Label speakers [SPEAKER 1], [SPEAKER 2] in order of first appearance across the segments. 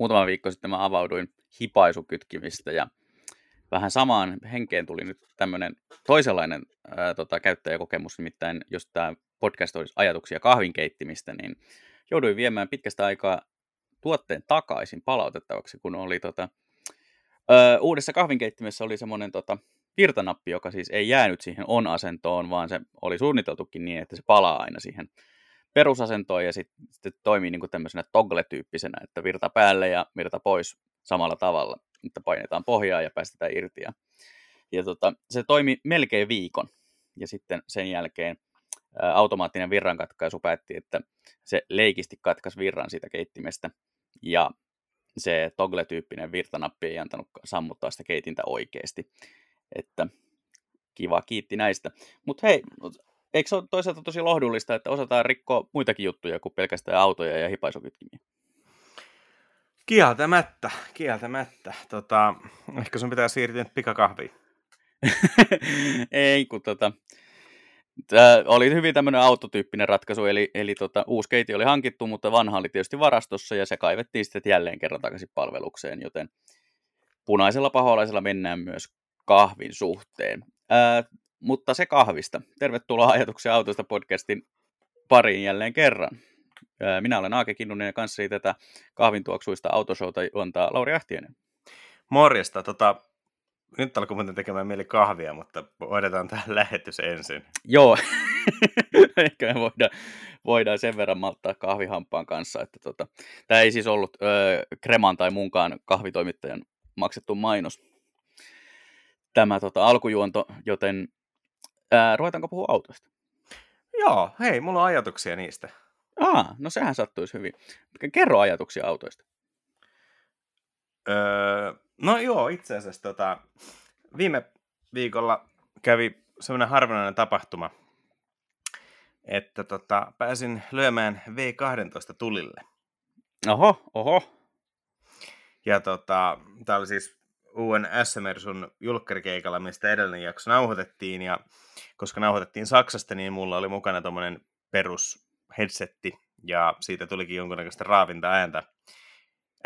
[SPEAKER 1] muutama viikko sitten mä avauduin hipaisukytkimistä ja vähän samaan henkeen tuli nyt tämmöinen toisenlainen ää, tota, käyttäjäkokemus, nimittäin jos tämä podcast olisi ajatuksia kahvinkeittimistä, niin jouduin viemään pitkästä aikaa tuotteen takaisin palautettavaksi, kun oli tota, ö, uudessa kahvinkeittimessä oli semmoinen tota, virtanappi, joka siis ei jäänyt siihen on-asentoon, vaan se oli suunniteltukin niin, että se palaa aina siihen perusasentoon ja sitten sit toimii niin kuin tämmöisenä toggle-tyyppisenä, että virta päälle ja virta pois samalla tavalla, että painetaan pohjaa ja päästetään irti. Ja, ja tota, se toimi melkein viikon ja sitten sen jälkeen ä, automaattinen virrankatkaisu päätti, että se leikisti katkaisi virran siitä keittimestä ja se toggle-tyyppinen virtanappi ei antanut sammuttaa sitä keitintä oikeasti. Että kiva, kiitti näistä. Mutta hei, eikö se ole toisaalta tosi lohdullista, että osataan rikkoa muitakin juttuja kuin pelkästään autoja ja hipaisukytkimiä?
[SPEAKER 2] Kieltämättä, kieltämättä. Tota, ehkä sun pitää siirtyä nyt pikakahviin.
[SPEAKER 1] Ei, kun tota, Tämä oli hyvin tämmöinen autotyyppinen ratkaisu, eli, eli tota, uusi keiti oli hankittu, mutta vanha oli tietysti varastossa ja se kaivettiin sitten jälleen kerran takaisin palvelukseen, joten punaisella paholaisella mennään myös kahvin suhteen. Ää, mutta se kahvista. Tervetuloa Ajatuksia autosta podcastin pariin jälleen kerran. Minä olen Aake Kinnunen ja kanssani tätä kahvintuoksuista autoshowta juontaa Lauri Ahtienen.
[SPEAKER 2] Morjesta. Tota, nyt alkoi muuten tekemään mieli kahvia, mutta hoidetaan tämä lähetys ensin.
[SPEAKER 1] Joo, ehkä me voidaan, voidaan sen verran malttaa kahvihampaan kanssa, että tota, tämä ei siis ollut öö, Kreman tai munkaan kahvitoimittajan maksettu mainos tämä tota, alkujuonto, joten ää, ruvetaanko puhua autoista?
[SPEAKER 2] Joo, hei, mulla on ajatuksia niistä.
[SPEAKER 1] Aa, no sehän sattuisi hyvin. Kerro ajatuksia autoista.
[SPEAKER 2] Öö, no joo, itse asiassa tota, viime viikolla kävi semmoinen harvinainen tapahtuma, että tota, pääsin lyömään V12 tulille.
[SPEAKER 1] Oho, oho.
[SPEAKER 2] Ja tota, tämä oli siis uuden SMRsun julkkarikeikalla, mistä edellinen jakso nauhoitettiin, ja koska nauhoitettiin Saksasta, niin mulla oli mukana tuommoinen perus headsetti, ja siitä tulikin jonkunnäköistä raavinta ääntä,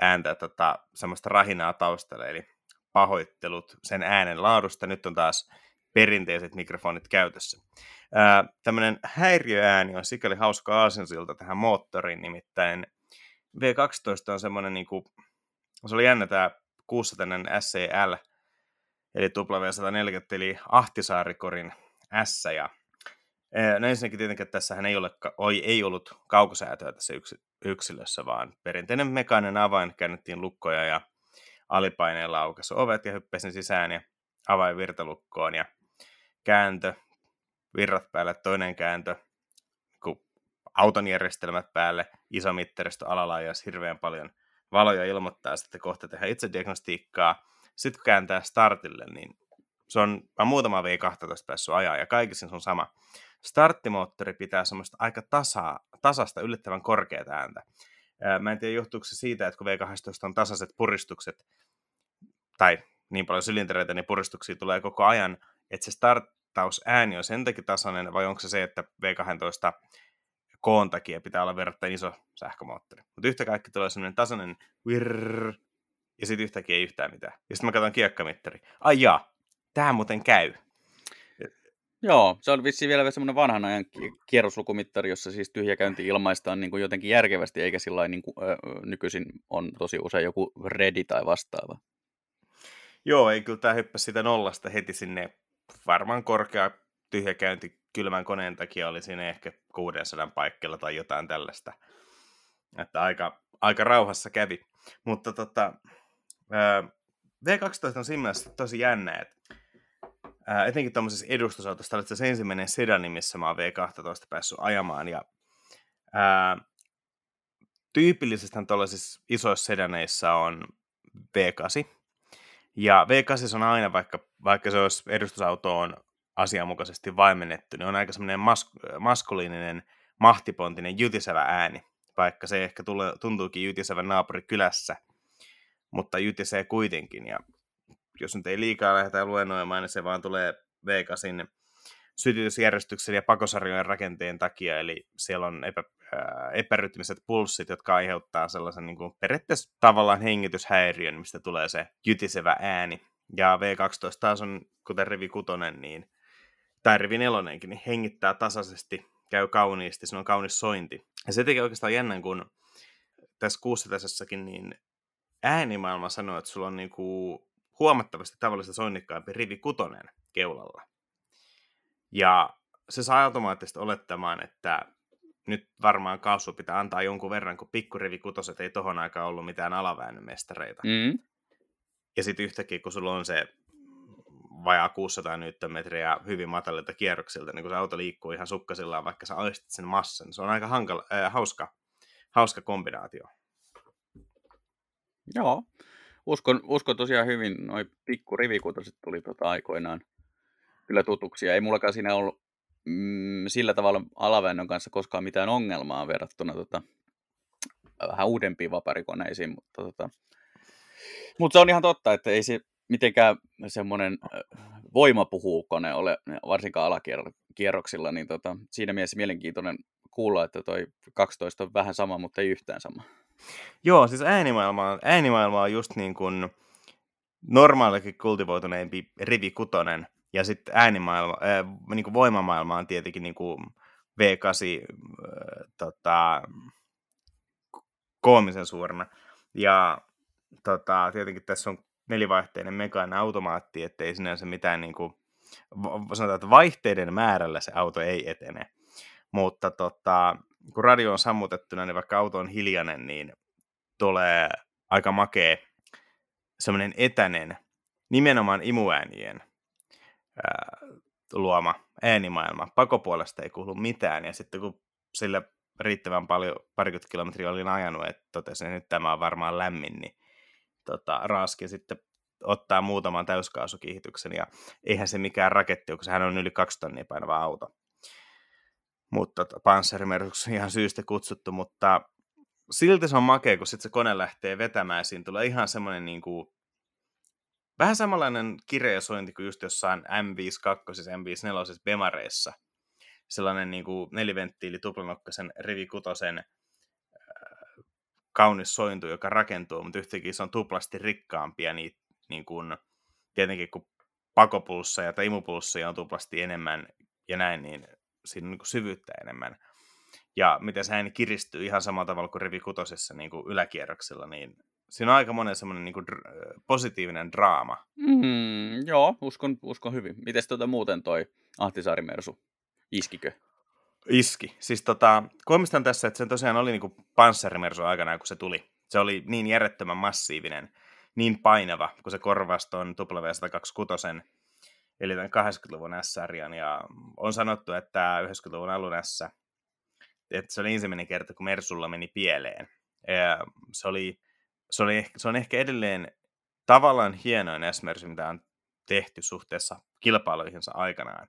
[SPEAKER 2] ääntä tota, semmoista rahinaa taustalle, eli pahoittelut sen äänen laadusta. Nyt on taas perinteiset mikrofonit käytössä. Tämmöinen häiriöääni on sikäli hauska aasinsilta tähän moottoriin, nimittäin V12 on semmoinen, niin kuin, se oli jännä tämä 600 SCL, eli W140, eli Ahtisaarikorin S. Ja, no ensinnäkin tietenkin, tässähän ei, ole, oi, ei ollut kaukosäätöä tässä yks, yksilössä, vaan perinteinen mekaaninen avain käännettiin lukkoja ja alipaineella aukesi ovet ja hyppäsin sisään ja avain virtalukkoon ja kääntö, virrat päälle, toinen kääntö, auton järjestelmät päälle, iso mittarista alalaajas hirveän paljon valoja ilmoittaa sitten kohta tehdä itse diagnostiikkaa. Sitten kun kääntää startille, niin se on vaan muutama V12 päässyt ajaa ja kaikissa se on sama. Starttimoottori pitää semmoista aika tasaa, tasasta, yllättävän korkeat ääntä. Mä en tiedä, johtuuko se siitä, että kun V12 on tasaiset puristukset, tai niin paljon sylintereitä, niin puristuksia tulee koko ajan, että se starttausääni on sen takia tasainen, vai onko se se, että V12 koon takia pitää olla verrattain iso sähkömoottori. Mutta yhtä kaikki tulee semmoinen tasainen virrrr, ja sitten yhtäkkiä ei yhtään mitään. Ja sitten mä katson kiekkamittari. Ai jaa, tämä muuten käy.
[SPEAKER 1] Joo, se on vissiin vielä semmoinen vanhan ajan kierroslukumittari, jossa siis tyhjäkäynti ilmaistaan niin kuin jotenkin järkevästi, eikä sillä niin kuin, ö, nykyisin on tosi usein joku ready tai vastaava.
[SPEAKER 2] Joo, ei kyllä tämä hyppäsi sitä nollasta heti sinne varmaan korkea tyhjäkäynti kylmän koneen takia oli siinä ehkä 600 paikkeilla tai jotain tällaista. Että aika, aika rauhassa kävi. Mutta tota, V12 on siinä tosi jännä, että etenkin tuommoisessa edustusautossa, oli se ensimmäinen sedani, missä mä oon V12 päässyt ajamaan, ja ää, tyypillisesti tuollaisissa isoissa sedaneissa on V8, ja V8 on aina, vaikka, vaikka se olisi edustusauto on asianmukaisesti vaimennettu, niin on aika semmoinen mas- maskuliininen, mahtipontinen, jytisevä ääni, vaikka se ehkä tulee, tuntuukin jytisevän naapurikylässä, mutta jytisee kuitenkin, ja jos nyt ei liikaa lähdetä luennoimaan, niin se vaan tulee V8 sytytysjärjestyksen ja pakosarjojen rakenteen takia, eli siellä on epä, epärytmiset pulssit, jotka aiheuttaa sellaisen niin kuin, periaatteessa tavallaan hengityshäiriön, mistä tulee se jytisevä ääni. Ja V12 taas on, kuten rivi kutonen, niin, tai rivi nelonenkin, niin hengittää tasaisesti, käy kauniisti, se on kaunis sointi. Ja se tekee oikeastaan jännän, kun tässä kuusitasessakin, niin äänimaailma sanoo, että sulla on niin kuin huomattavasti tavallista soinnikkaampi rivi kutonen keulalla. Ja se saa automaattisesti olettamaan, että nyt varmaan kaasu pitää antaa jonkun verran, kun pikkurivi kutoset ei tohon aikaan ollut mitään alaväännymestareita. Mm. Ja sitten yhtäkkiä, kun sulla on se vajaa 600 newtonmetriä hyvin matalilta kierroksilta, niin kun se auto liikkuu ihan sukkasillaan, vaikka sä aistit sen massan, se on aika hankala, äh, hauska, hauska kombinaatio.
[SPEAKER 1] Joo, uskon, uskon tosiaan hyvin, noin pikkurivikutaset tuli tota aikoinaan kyllä tutuksi, ja ei mullakaan siinä ollut mm, sillä tavalla alaväännön kanssa koskaan mitään ongelmaa verrattuna tota, vähän uudempiin vaparikoneisiin, mutta, tota, mutta se on ihan totta, että ei se mitenkään semmoinen voimapuhuukone ole varsinkaan alakierroksilla, niin tota, siinä mielessä mielenkiintoinen kuulla, että toi 12 on vähän sama, mutta ei yhtään sama.
[SPEAKER 2] Joo, siis äänimaailma, äänimaailma on just niin kuin normaalikin kultivoituneempi rivi kutonen, ja sitten äänimaailma, äh, niin kuin voimamaailma on tietenkin niin kuin V8 äh, tota, koomisen suurena. Ja tota, tietenkin tässä on nelivaihteinen mekaaninen automaatti, ettei sinänsä mitään niin kuin, sanotaan, että vaihteiden määrällä se auto ei etene. Mutta tota, kun radio on sammutettuna, niin vaikka auto on hiljainen, niin tulee aika makea semmoinen etäinen, nimenomaan imuäänien ää, luoma äänimaailma. Pakopuolesta ei kuulu mitään, ja sitten kun sille riittävän paljon, parikymmentä kilometriä olin ajanut, että totesin, että nyt tämä on varmaan lämmin, niin tota, Raaski sitten ottaa muutaman täyskaasukihityksen, ja eihän se mikään raketti ole, kun sehän on yli kaksi tonnia painava auto. Mutta tota, Panzerimersuksi ihan syystä kutsuttu, mutta silti se on makea, kun sitten se kone lähtee vetämään, ja siinä tulee ihan semmoinen niin kuin, vähän samanlainen kireesointi kuin just jossain M52, M54 Bemareissa. Sellainen niin kuin neliventtiili tuplanokkaisen rivikutosen kaunis sointu, joka rakentuu, mutta yhtäkkiä se on tuplasti rikkaampia, niin, niin kuin, tietenkin kun pakopulsseja tai imupulsseja on tuplasti enemmän ja näin, niin siinä on niin kuin syvyyttä enemmän. Ja miten se ääni kiristyy ihan samalla tavalla kuin rivi kutosessa niin kuin yläkierroksella, niin siinä on aika monen semmoinen niin kuin dr- positiivinen draama.
[SPEAKER 1] Mm, joo, uskon, uskon hyvin. Miten tuota muuten toi Ahtisaari Mersu? Iskikö?
[SPEAKER 2] Iski. Siis tota, komistan tässä, että se tosiaan oli niinku panssarimersu aikana, kun se tuli. Se oli niin järjettömän massiivinen, niin painava, kun se korvasi tuon W126, eli tämän 80-luvun S-sarjan. Ja on sanottu, että 90-luvun alun S, että se oli ensimmäinen kerta, kun Mersulla meni pieleen. Ja se, oli, se, oli, se on ehkä edelleen tavallaan hienoin S-mersu, mitä on tehty suhteessa kilpailuihinsa aikanaan.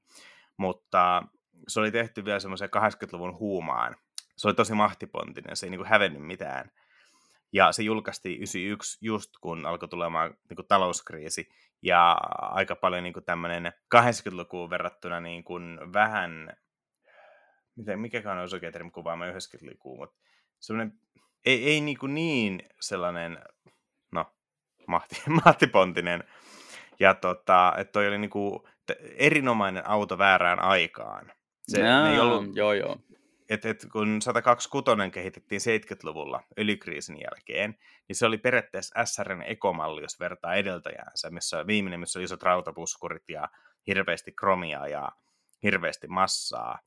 [SPEAKER 2] Mutta se oli tehty vielä semmoisen 80-luvun huumaan. Se oli tosi mahtipontinen, se ei niinku hävennyt mitään. Ja se julkaistiin 91 just kun alkoi tulemaan niinku talouskriisi ja aika paljon niinku tämmöinen 80-lukuun verrattuna niinku vähän, miten, mikäkään olisi oikein termi kuvaamaan 90-lukuun, mutta semmoinen, ei, ei niinku niin sellainen, no, mahti, mahtipontinen. Ja tota, että toi oli niinku erinomainen auto väärään aikaan.
[SPEAKER 1] Se, Jaa, ei ollut, joo, joo.
[SPEAKER 2] Et, et, kun 126 kehitettiin 70-luvulla öljykriisin jälkeen, niin se oli periaatteessa SRN ekomalli, jos vertaa edeltäjäänsä, missä viimeinen, missä oli isot rautapuskurit ja hirveästi kromia ja hirveästi massaa.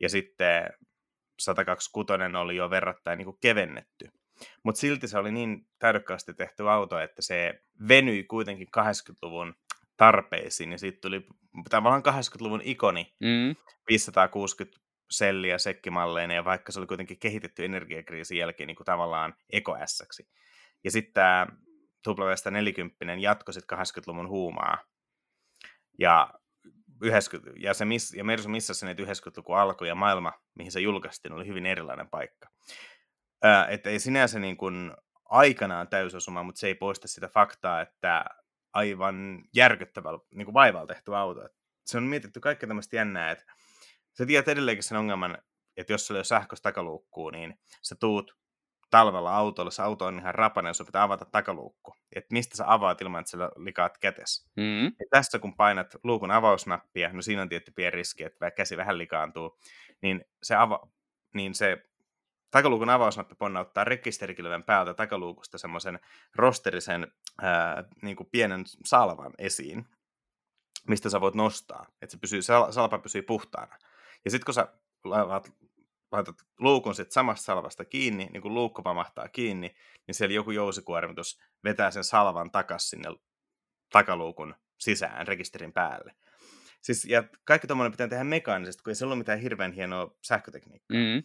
[SPEAKER 2] Ja sitten 126 oli jo verrattain niin kuin kevennetty. Mutta silti se oli niin täydekkaasti tehty auto, että se venyi kuitenkin 80-luvun tarpeisiin, ja siitä tuli tavallaan 80-luvun ikoni, mm. 560 selliä sekkimalleina, ja vaikka se oli kuitenkin kehitetty energiakriisin jälkeen niin kuin tavallaan ekoässäksi. Ja sitten tämä W40 jatkoi sitten 80-luvun huumaa, ja 90, ja, se miss, ja Mersu missasi että 90-luku alkoi, ja maailma, mihin se julkaistiin, oli hyvin erilainen paikka. että ei sinänsä niin kuin aikanaan täysosuma, mutta se ei poista sitä faktaa, että aivan järkyttävällä niin vaivalla tehty auto. Et se on mietitty kaikkea tämmöistä jännää, että sä tiedät edelleenkin sen ongelman, että jos sulla ei ole sähköistä takaluukkuu, niin sä tuut talvella autolla, se auto on ihan rapanen, sun pitää avata takaluukku. Että mistä sä avaat ilman, että sä likaat kätes.
[SPEAKER 1] Mm.
[SPEAKER 2] Ja tässä kun painat luukun avausnappia, no siinä on tietty pieni riski, että käsi vähän likaantuu, niin se, ava, niin se takaluukun avausnappi ponnauttaa rekisterikilven päältä takaluukusta semmoisen rosterisen ää, niin kuin pienen salvan esiin, mistä sä voit nostaa, että se pysyy, salpa pysyy puhtaana. Ja sitten kun sä laitat, laitat luukun sit samasta salvasta kiinni, niin kun luukku pamahtaa kiinni, niin siellä joku jousikuormitus vetää sen salvan takas sinne takaluukun sisään rekisterin päälle. Siis, ja kaikki tuommoinen pitää tehdä mekaanisesti, kun ei se ollut mitään hirveän hienoa sähkötekniikkaa.
[SPEAKER 1] Mm.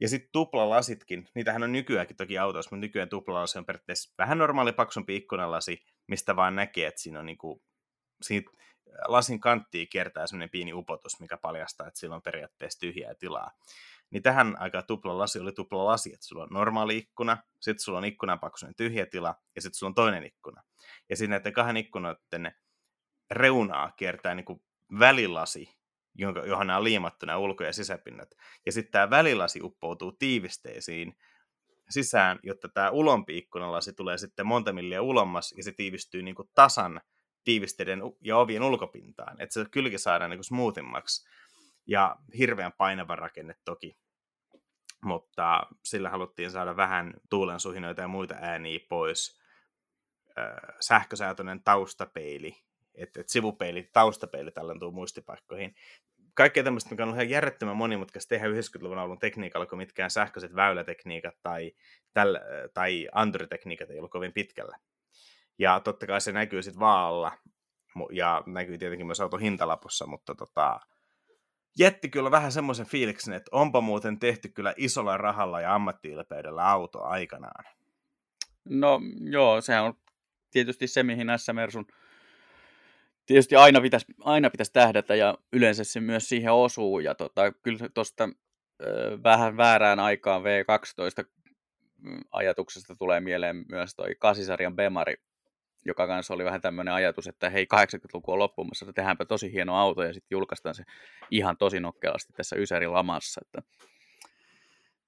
[SPEAKER 2] Ja sitten tuplalasitkin, niitähän on nykyäänkin toki autoissa, mutta nykyään tuplalasi on periaatteessa vähän normaali paksumpi ikkunalasi, mistä vaan näkee, että siinä on niinku, siitä lasin kanttiin kiertää semmoinen pieni upotus, mikä paljastaa, että sillä on periaatteessa tyhjää tilaa. Niin tähän aikaan tuplalasi oli tuplalasi, että sulla on normaali ikkuna, sitten sulla on ikkunan paksuinen tyhjä tila, ja sitten sulla on toinen ikkuna. Ja siinä näiden kahden ikkunoiden reunaa kiertää niin kuin välilasi, johon nämä on liimattu nämä ulko- ja sisäpinnat. Ja sitten tämä välilasi uppoutuu tiivisteisiin sisään, jotta tämä ulompi ikkunalasi tulee sitten monta milliä ulommas, ja se tiivistyy niin kuin tasan tiivisteiden ja ovien ulkopintaan, että se kylki saadaan niin smoothimmaksi. Ja hirveän painava rakenne toki, mutta sillä haluttiin saada vähän tuulensuhinoita ja muita ääniä pois. Sähkösäätöinen taustapeili, että et sivupeili, taustapeili tallentuu muistipaikkoihin. Kaikkea tämmöistä, mikä on ihan järjettömän monimutkaista tehdä 90-luvun alun tekniikalla, kun mitkään sähköiset väylätekniikat tai, täl, tai Android-tekniikat ei ollut kovin pitkällä. Ja totta kai se näkyy sitten vaalla, ja näkyy tietenkin myös auton hintalapussa, mutta tota, jätti kyllä vähän semmoisen fiiliksen, että onpa muuten tehty kyllä isolla rahalla ja ammattiylpeydellä auto aikanaan.
[SPEAKER 1] No joo, sehän on tietysti se, mihin S-Mersun tietysti aina pitäisi, aina pitäisi tähdätä ja yleensä se myös siihen osuu. Ja tota, kyllä tuosta vähän väärään aikaan V12 mm, ajatuksesta tulee mieleen myös toi kasisarjan Bemari, joka kanssa oli vähän tämmöinen ajatus, että hei 80-luku on loppumassa, että tehdäänpä tosi hieno auto ja sitten julkaistaan se ihan tosi nokkelasti tässä Ysärin lamassa. Että...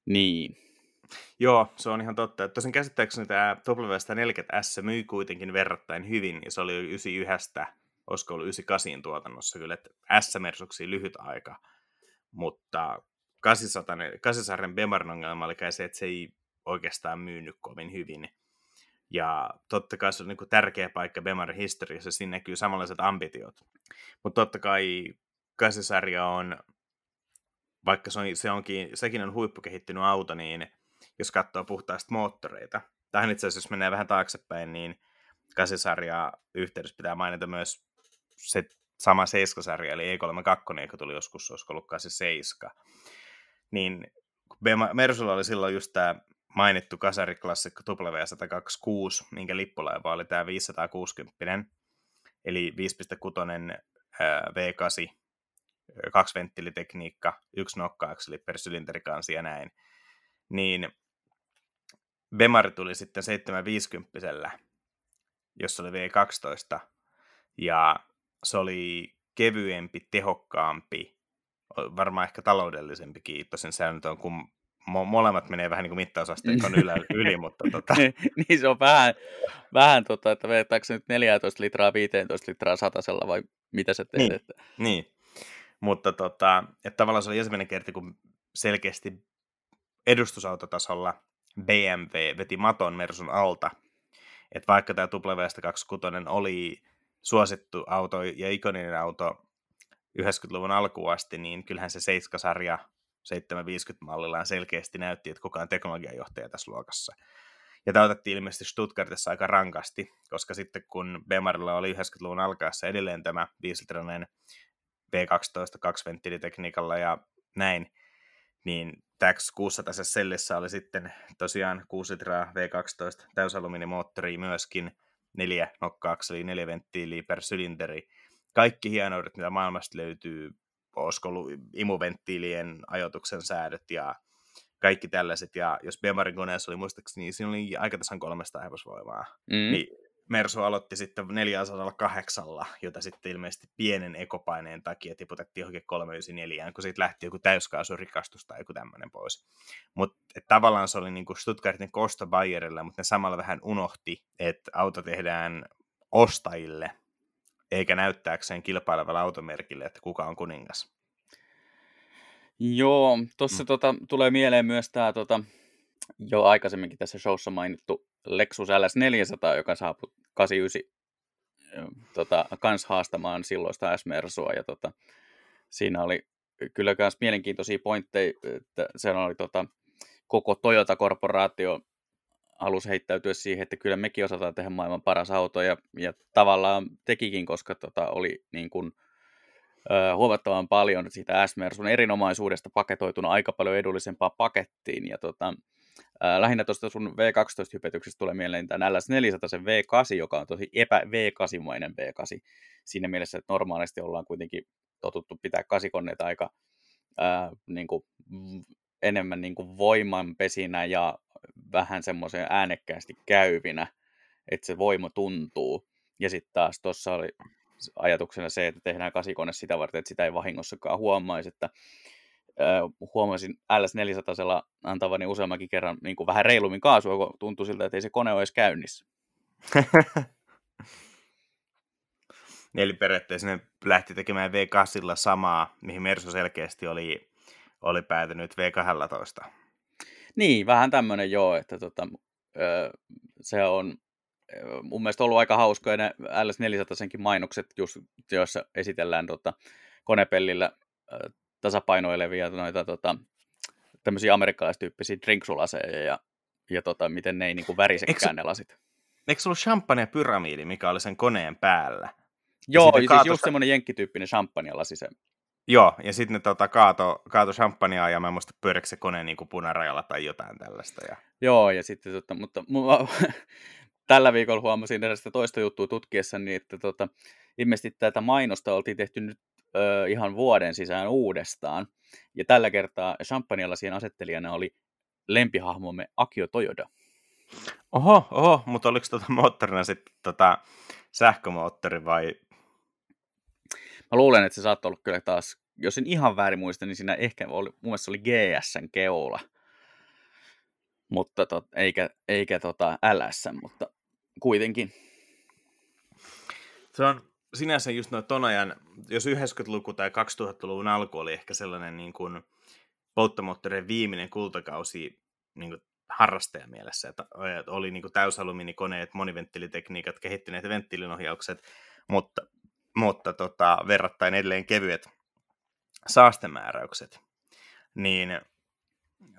[SPEAKER 1] Niin.
[SPEAKER 2] Joo, se on ihan totta. Tosin käsittääkseni tämä W140S myi kuitenkin verrattain hyvin, ja se oli 91, olisiko ollut 98 tuotannossa kyllä, että S-mersuksi lyhyt aika, mutta 800, 800 Bemarin ongelma oli se, että se ei oikeastaan myynyt kovin hyvin. Ja totta kai se on niin tärkeä paikka Bemarin historiassa, siinä näkyy samanlaiset ambitiot. Mutta totta kai kasisarja on, vaikka se, on, se onkin, sekin on huippukehittynyt auto, niin jos katsoo puhtaasti moottoreita, tähän itse asiassa jos menee vähän taaksepäin, niin kasisarja yhteydessä pitää mainita myös se sama Seiska-sarja, eli E32, joka tuli joskus, olisiko ollut 87. Niin Mersulla oli silloin just tämä mainittu kasariklassikko W126, minkä lippulaiva oli tämä 560, eli 5.6 V8, kaksiventtiilitekniikka, yksi nokkaakseli per sylinterikansi ja näin. Niin Bemari tuli sitten 750 jossa oli V12, ja se oli kevyempi, tehokkaampi, varmaan ehkä taloudellisempikin, tosin se nyt on, kun mo- molemmat menee vähän niin kuin mittausasteikon yli, yli mutta tota...
[SPEAKER 1] niin se on vähän, vähän tota, että vedettäekö nyt 14 litraa 15 litraa satasella vai mitä se teet?
[SPEAKER 2] Niin,
[SPEAKER 1] että...
[SPEAKER 2] niin. mutta tota, että tavallaan se oli ensimmäinen kerta, kun selkeästi edustusautotasolla BMW veti maton Mersun alta, että vaikka tämä W126 oli suosittu auto ja ikoninen auto 90-luvun alkuun asti, niin kyllähän se 7-sarja 750-mallillaan selkeästi näytti, että kukaan teknologiajohtaja tässä luokassa. Ja tämä otettiin ilmeisesti Stuttgartissa aika rankasti, koska sitten kun Bemarilla oli 90-luvun alkaessa edelleen tämä viisilitrainen V12 kaksiventtiilitekniikalla ja näin, niin TAX 600 sellissä oli sitten tosiaan 6 litraa V12 täysalumiinimoottori myöskin, neljä nokkaakseli, eli neljä venttiiliä per sylinteri. Kaikki hienoudet, mitä maailmasta löytyy, olisiko ollut imuventtiilien ajoituksen säädöt ja kaikki tällaiset. Ja jos Bemarin koneessa oli muistaakseni, niin siinä oli aika tasan 300 hevosvoimaa. Mm. Niin Mersu aloitti sitten 408, jota sitten ilmeisesti pienen ekopaineen takia tiputettiin johonkin 394, kun siitä lähti joku täyskaasurikastus tai joku tämmöinen pois. Mutta tavallaan se oli niinku Stuttgartin kosto Bayerille, mutta ne samalla vähän unohti, että auto tehdään ostajille, eikä näyttääkseen kilpailevalle automerkille, että kuka on kuningas.
[SPEAKER 1] Joo, tuossa mm. tota, tulee mieleen myös tämä tota, jo aikaisemminkin tässä showssa mainittu Lexus LS400, joka saapui 89 tota, kans haastamaan silloista S-Mersua. Ja tota, siinä oli kyllä myös mielenkiintoisia pointteja, että se oli tota, koko Toyota-korporaatio halusi heittäytyä siihen, että kyllä mekin osataan tehdä maailman paras auto, ja, ja tavallaan tekikin, koska tota, oli niin kuin, ö, huomattavan paljon siitä S-Mersun erinomaisuudesta paketoituna aika paljon edullisempaa pakettiin, ja tota, Äh, lähinnä tuosta sun V12-hypetyksestä tulee mieleen tämä LS400, se V8, joka on tosi epä V8-mainen V8. Siinä mielessä, että normaalisti ollaan kuitenkin totuttu pitää kasikoneita aika ää, niin kuin, enemmän niin kuin voimanpesinä ja vähän semmoisen äänekkäästi käyvinä, että se voima tuntuu. Ja sitten taas tuossa oli ajatuksena se, että tehdään kasikone sitä varten, että sitä ei vahingossakaan huomaisi, että huomasin LS400 antavani useammankin kerran niin kuin vähän reilummin kaasua, kun tuntui siltä, että ei se kone ole edes käynnissä.
[SPEAKER 2] Eli periaatteessa ne lähti tekemään V8 samaa, mihin Mersu selkeästi oli, oli päätynyt V12.
[SPEAKER 1] Niin, vähän tämmöinen joo, että tota, se on mun mielestä ollut aika hauskoja ne LS400 mainokset, just, joissa esitellään tota, konepellillä tasapainoilevia noita tota, tämmöisiä amerikkalaistyyppisiä drinksulaseja ja, ja tota, miten ne ei niinku värisekään ne lasit.
[SPEAKER 2] Eikö se ollut champagne pyramiidi, mikä oli sen koneen päällä?
[SPEAKER 1] Joo, ja siis kaato... just semmoinen jenkkityyppinen champagne-lasi se.
[SPEAKER 2] Joo, ja sitten ne tota, kaato, kaato champagnea ja mä en muista pyöreekö se kone niin punarajalla tai jotain tällaista. Ja...
[SPEAKER 1] Joo, ja sitten tota, mutta mulla, tällä viikolla huomasin erästä toista juttua tutkiessa, niin että tota, ilmeisesti tätä mainosta oltiin tehty nyt ö, ihan vuoden sisään uudestaan. Ja tällä kertaa champagnelasien asettelijana oli lempihahmomme Akio Toyoda.
[SPEAKER 2] Oho, oho, mutta oliko tuota moottorina sitten tota sähkömoottori vai?
[SPEAKER 1] Mä luulen, että se saattoi olla kyllä taas, jos en ihan väärin muista, niin siinä ehkä oli, mun mielestä oli GSn keula. Mutta tot, eikä, eikä tota LS, mutta kuitenkin.
[SPEAKER 2] Se on, sinänsä just noin ton ajan, jos 90-luku tai 2000-luvun alku oli ehkä sellainen niin kuin polttomoottorien viimeinen kultakausi niin kuin harrastajan mielessä, että oli niin kuin täysalumiinikoneet, moniventtiilitekniikat, kehittyneet venttiilinohjaukset, mutta, mutta tota, verrattain edelleen kevyet saastemääräykset, niin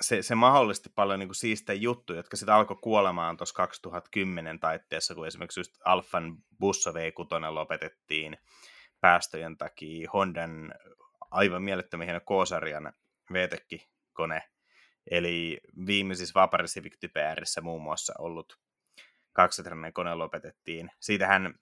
[SPEAKER 2] se, se mahdollisti paljon niin siistejä juttuja, jotka sitten alkoi kuolemaan tuossa 2010 taitteessa, kun esimerkiksi just Alfan Busso V6 lopetettiin päästöjen takia, Hondan aivan mielettömän hieno K-sarjan VTEC-kone, eli viimeisissä Vapari Civic Type muun muassa ollut kaksitrainen kone lopetettiin. Siitähän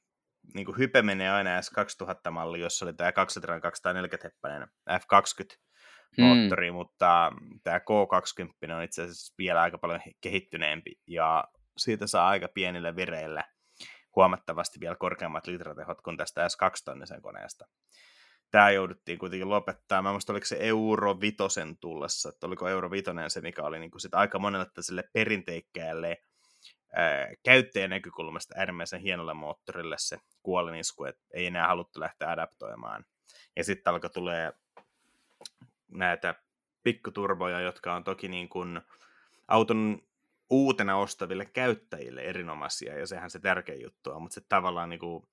[SPEAKER 2] niin hype menee aina S2000-malli, jossa oli tämä kaksitrainen 240 F20 Hmm. Moottori, mm. mutta tämä K20 on itse asiassa vielä aika paljon kehittyneempi ja siitä saa aika pienillä vireillä huomattavasti vielä korkeammat litratehot kuin tästä S2-tonnisen koneesta. Tämä jouduttiin kuitenkin lopettaa. Mä muistan, oliko se Euro Vitosen tullessa, että oliko Euro Vitonen se, mikä oli niin kuin sit aika monelle tällaiselle perinteikkäälle ää, käyttäjän näkökulmasta äärimmäisen hienolle moottorille se kuolinisku, että ei enää haluttu lähteä adaptoimaan. Ja sitten alkoi tulee näitä pikkuturboja, jotka on toki niin kuin auton uutena ostaville käyttäjille erinomaisia, ja sehän se tärkein juttu on, mutta se tavallaan niin kuin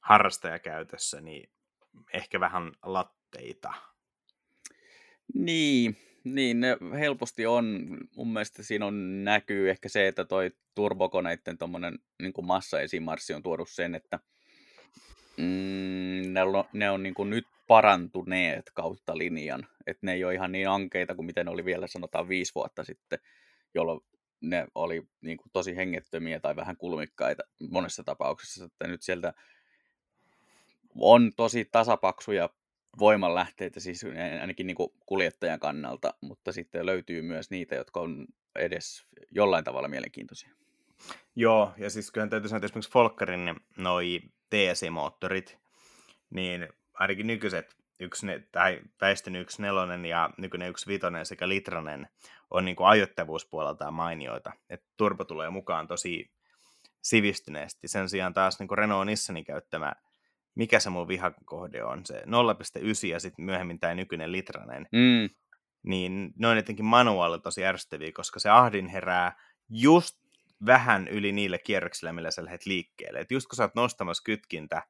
[SPEAKER 2] harrastajakäytössä, niin ehkä vähän latteita.
[SPEAKER 1] Niin, niin ne helposti on. Mun mielestä siinä on, näkyy ehkä se, että toi turbokoneiden tommonen niin massa-esimarssi on tuonut sen, että mm, ne on, ne on niin kuin nyt parantuneet kautta linjan. Että ne ei ole ihan niin ankeita kuin miten ne oli vielä sanotaan viisi vuotta sitten, jolloin ne oli niin kuin tosi hengettömiä tai vähän kulmikkaita monessa tapauksessa. Että nyt sieltä on tosi tasapaksuja voimanlähteitä, siis ainakin niin kuin kuljettajan kannalta, mutta sitten löytyy myös niitä, jotka on edes jollain tavalla mielenkiintoisia.
[SPEAKER 2] Joo, ja siis kyllähän täytyy sanoa, että esimerkiksi Folkkarin noi TSI-moottorit, niin ainakin nykyiset yksi, tai väistön 1.4 ja nykyinen 1.5 sekä litranen on niin kuin ajoittavuuspuoleltaan mainioita. Että turbo tulee mukaan tosi sivistyneesti. Sen sijaan taas niin kuin Renault Nissanin käyttämä, mikä se mun vihakohde on, se 0.9 ja sitten myöhemmin tämä nykyinen litranen,
[SPEAKER 1] Mm.
[SPEAKER 2] niin ne on jotenkin manuaali tosi ärsyttäviä, koska se ahdin herää just vähän yli niille kierroksille, millä sä lähdet liikkeelle. Et just kun sä oot nostamassa kytkintä,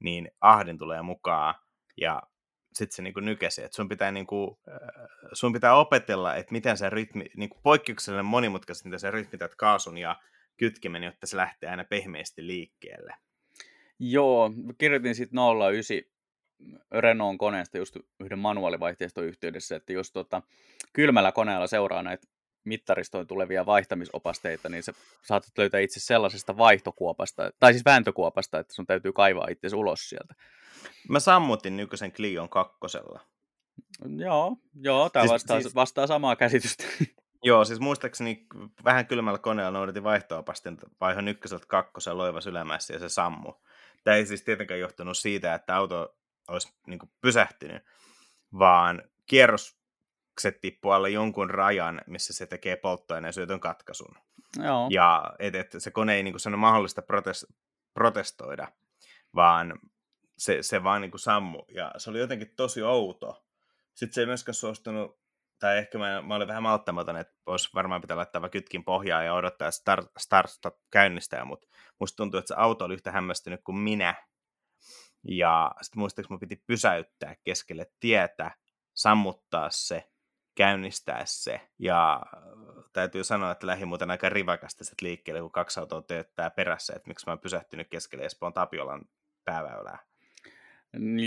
[SPEAKER 2] niin ahdin tulee mukaan ja sitten se niinku nykesi. Et sun, pitää niinku, äh, sun pitää opetella, että miten se rytmi, niinku poikkeuksellinen monimutkaisesti, miten se rytmität kaasun ja kytkimen, jotta se lähtee aina pehmeästi liikkeelle.
[SPEAKER 1] Joo, kirjoitin sitten 09 Renault koneesta just yhden manuaalivaihteiston yhteydessä, että jos tota, kylmällä koneella seuraa näitä mittaristoon tulevia vaihtamisopasteita, niin sä saatat löytää itse sellaisesta vaihtokuopasta, tai siis vääntökuopasta, että sun täytyy kaivaa itse ulos sieltä.
[SPEAKER 2] Mä sammutin nykyisen Clion kakkosella.
[SPEAKER 1] Joo, joo tämä
[SPEAKER 2] Siis-
[SPEAKER 1] vastaa,
[SPEAKER 2] siis-
[SPEAKER 1] vastaa samaa käsitystä.
[SPEAKER 2] Joo, siis muistaakseni vähän kylmällä koneella noudatin vaihto-opastin vaihon ykköseltä kakkosen loivas ylämässä ja se sammu. Tämä ei siis tietenkään johtunut siitä, että auto olisi niin pysähtynyt, vaan kierrokset tippuu alle jonkun rajan, missä se tekee polttoaineen syötön katkaisun.
[SPEAKER 1] joo,
[SPEAKER 2] Ja et, et se kone ei niin kuin, sano mahdollista protes- protestoida, vaan se, se vaan niin kuin sammu. Ja se oli jotenkin tosi outo. Sitten se ei myöskään suostunut, tai ehkä mä, mä olin vähän malttamaton, että olisi varmaan pitää laittaa vaikka kytkin pohjaa ja odottaa start, start stop käynnistää, mutta musta tuntuu, että se auto oli yhtä hämmästynyt kuin minä. Ja sitten muistaakseni mun piti pysäyttää keskelle tietä, sammuttaa se, käynnistää se. Ja äh, täytyy sanoa, että lähi muuten aika rivakasti sit liikkeelle, kun kaksi autoa tööttää perässä, että miksi mä oon pysähtynyt keskelle Espoon Tapiolan pääväylää.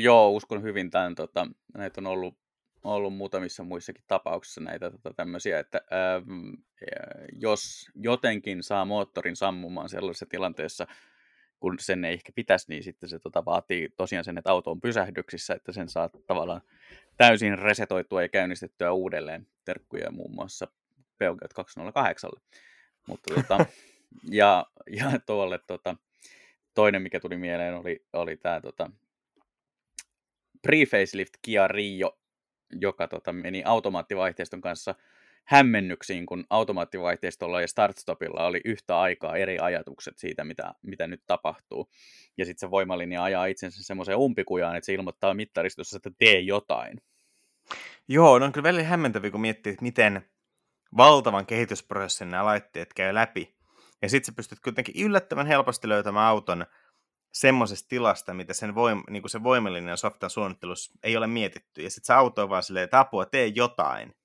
[SPEAKER 1] Joo, uskon hyvin tämän. Tota, näitä on ollut, ollut muutamissa muissakin tapauksissa näitä tota, tämmöisiä, että ää, mm, ää, jos jotenkin saa moottorin sammumaan sellaisessa tilanteessa, kun sen ei ehkä pitäisi, niin sitten se tota, vaatii tosiaan sen, että auto on pysähdyksissä, että sen saa tavallaan täysin resetoitua ja käynnistettyä uudelleen. Terkkuja muun muassa Peugeot 208. Mutta, tota, ja, ja tuolle tota, toinen, mikä tuli mieleen, oli, oli tämä tota, pre-facelift Kia Rio, joka tota, meni automaattivaihteiston kanssa hämmennyksiin, kun automaattivaihteistolla ja startstopilla oli yhtä aikaa eri ajatukset siitä, mitä, mitä nyt tapahtuu. Ja sitten se voimalinja ajaa itsensä semmoiseen umpikujaan, että se ilmoittaa mittaristossa, että tee jotain.
[SPEAKER 2] Joo, ne on kyllä välillä hämmentäviä, kun miettii, että miten valtavan kehitysprosessin nämä laitteet käy läpi. Ja sitten sä pystyt kuitenkin yllättävän helposti löytämään auton semmoisesta tilasta, mitä sen, voim, niin se voimallinen softan suunnittelussa ei ole mietitty. Ja sitten se auto on vaan silleen, että apua, tee jotain.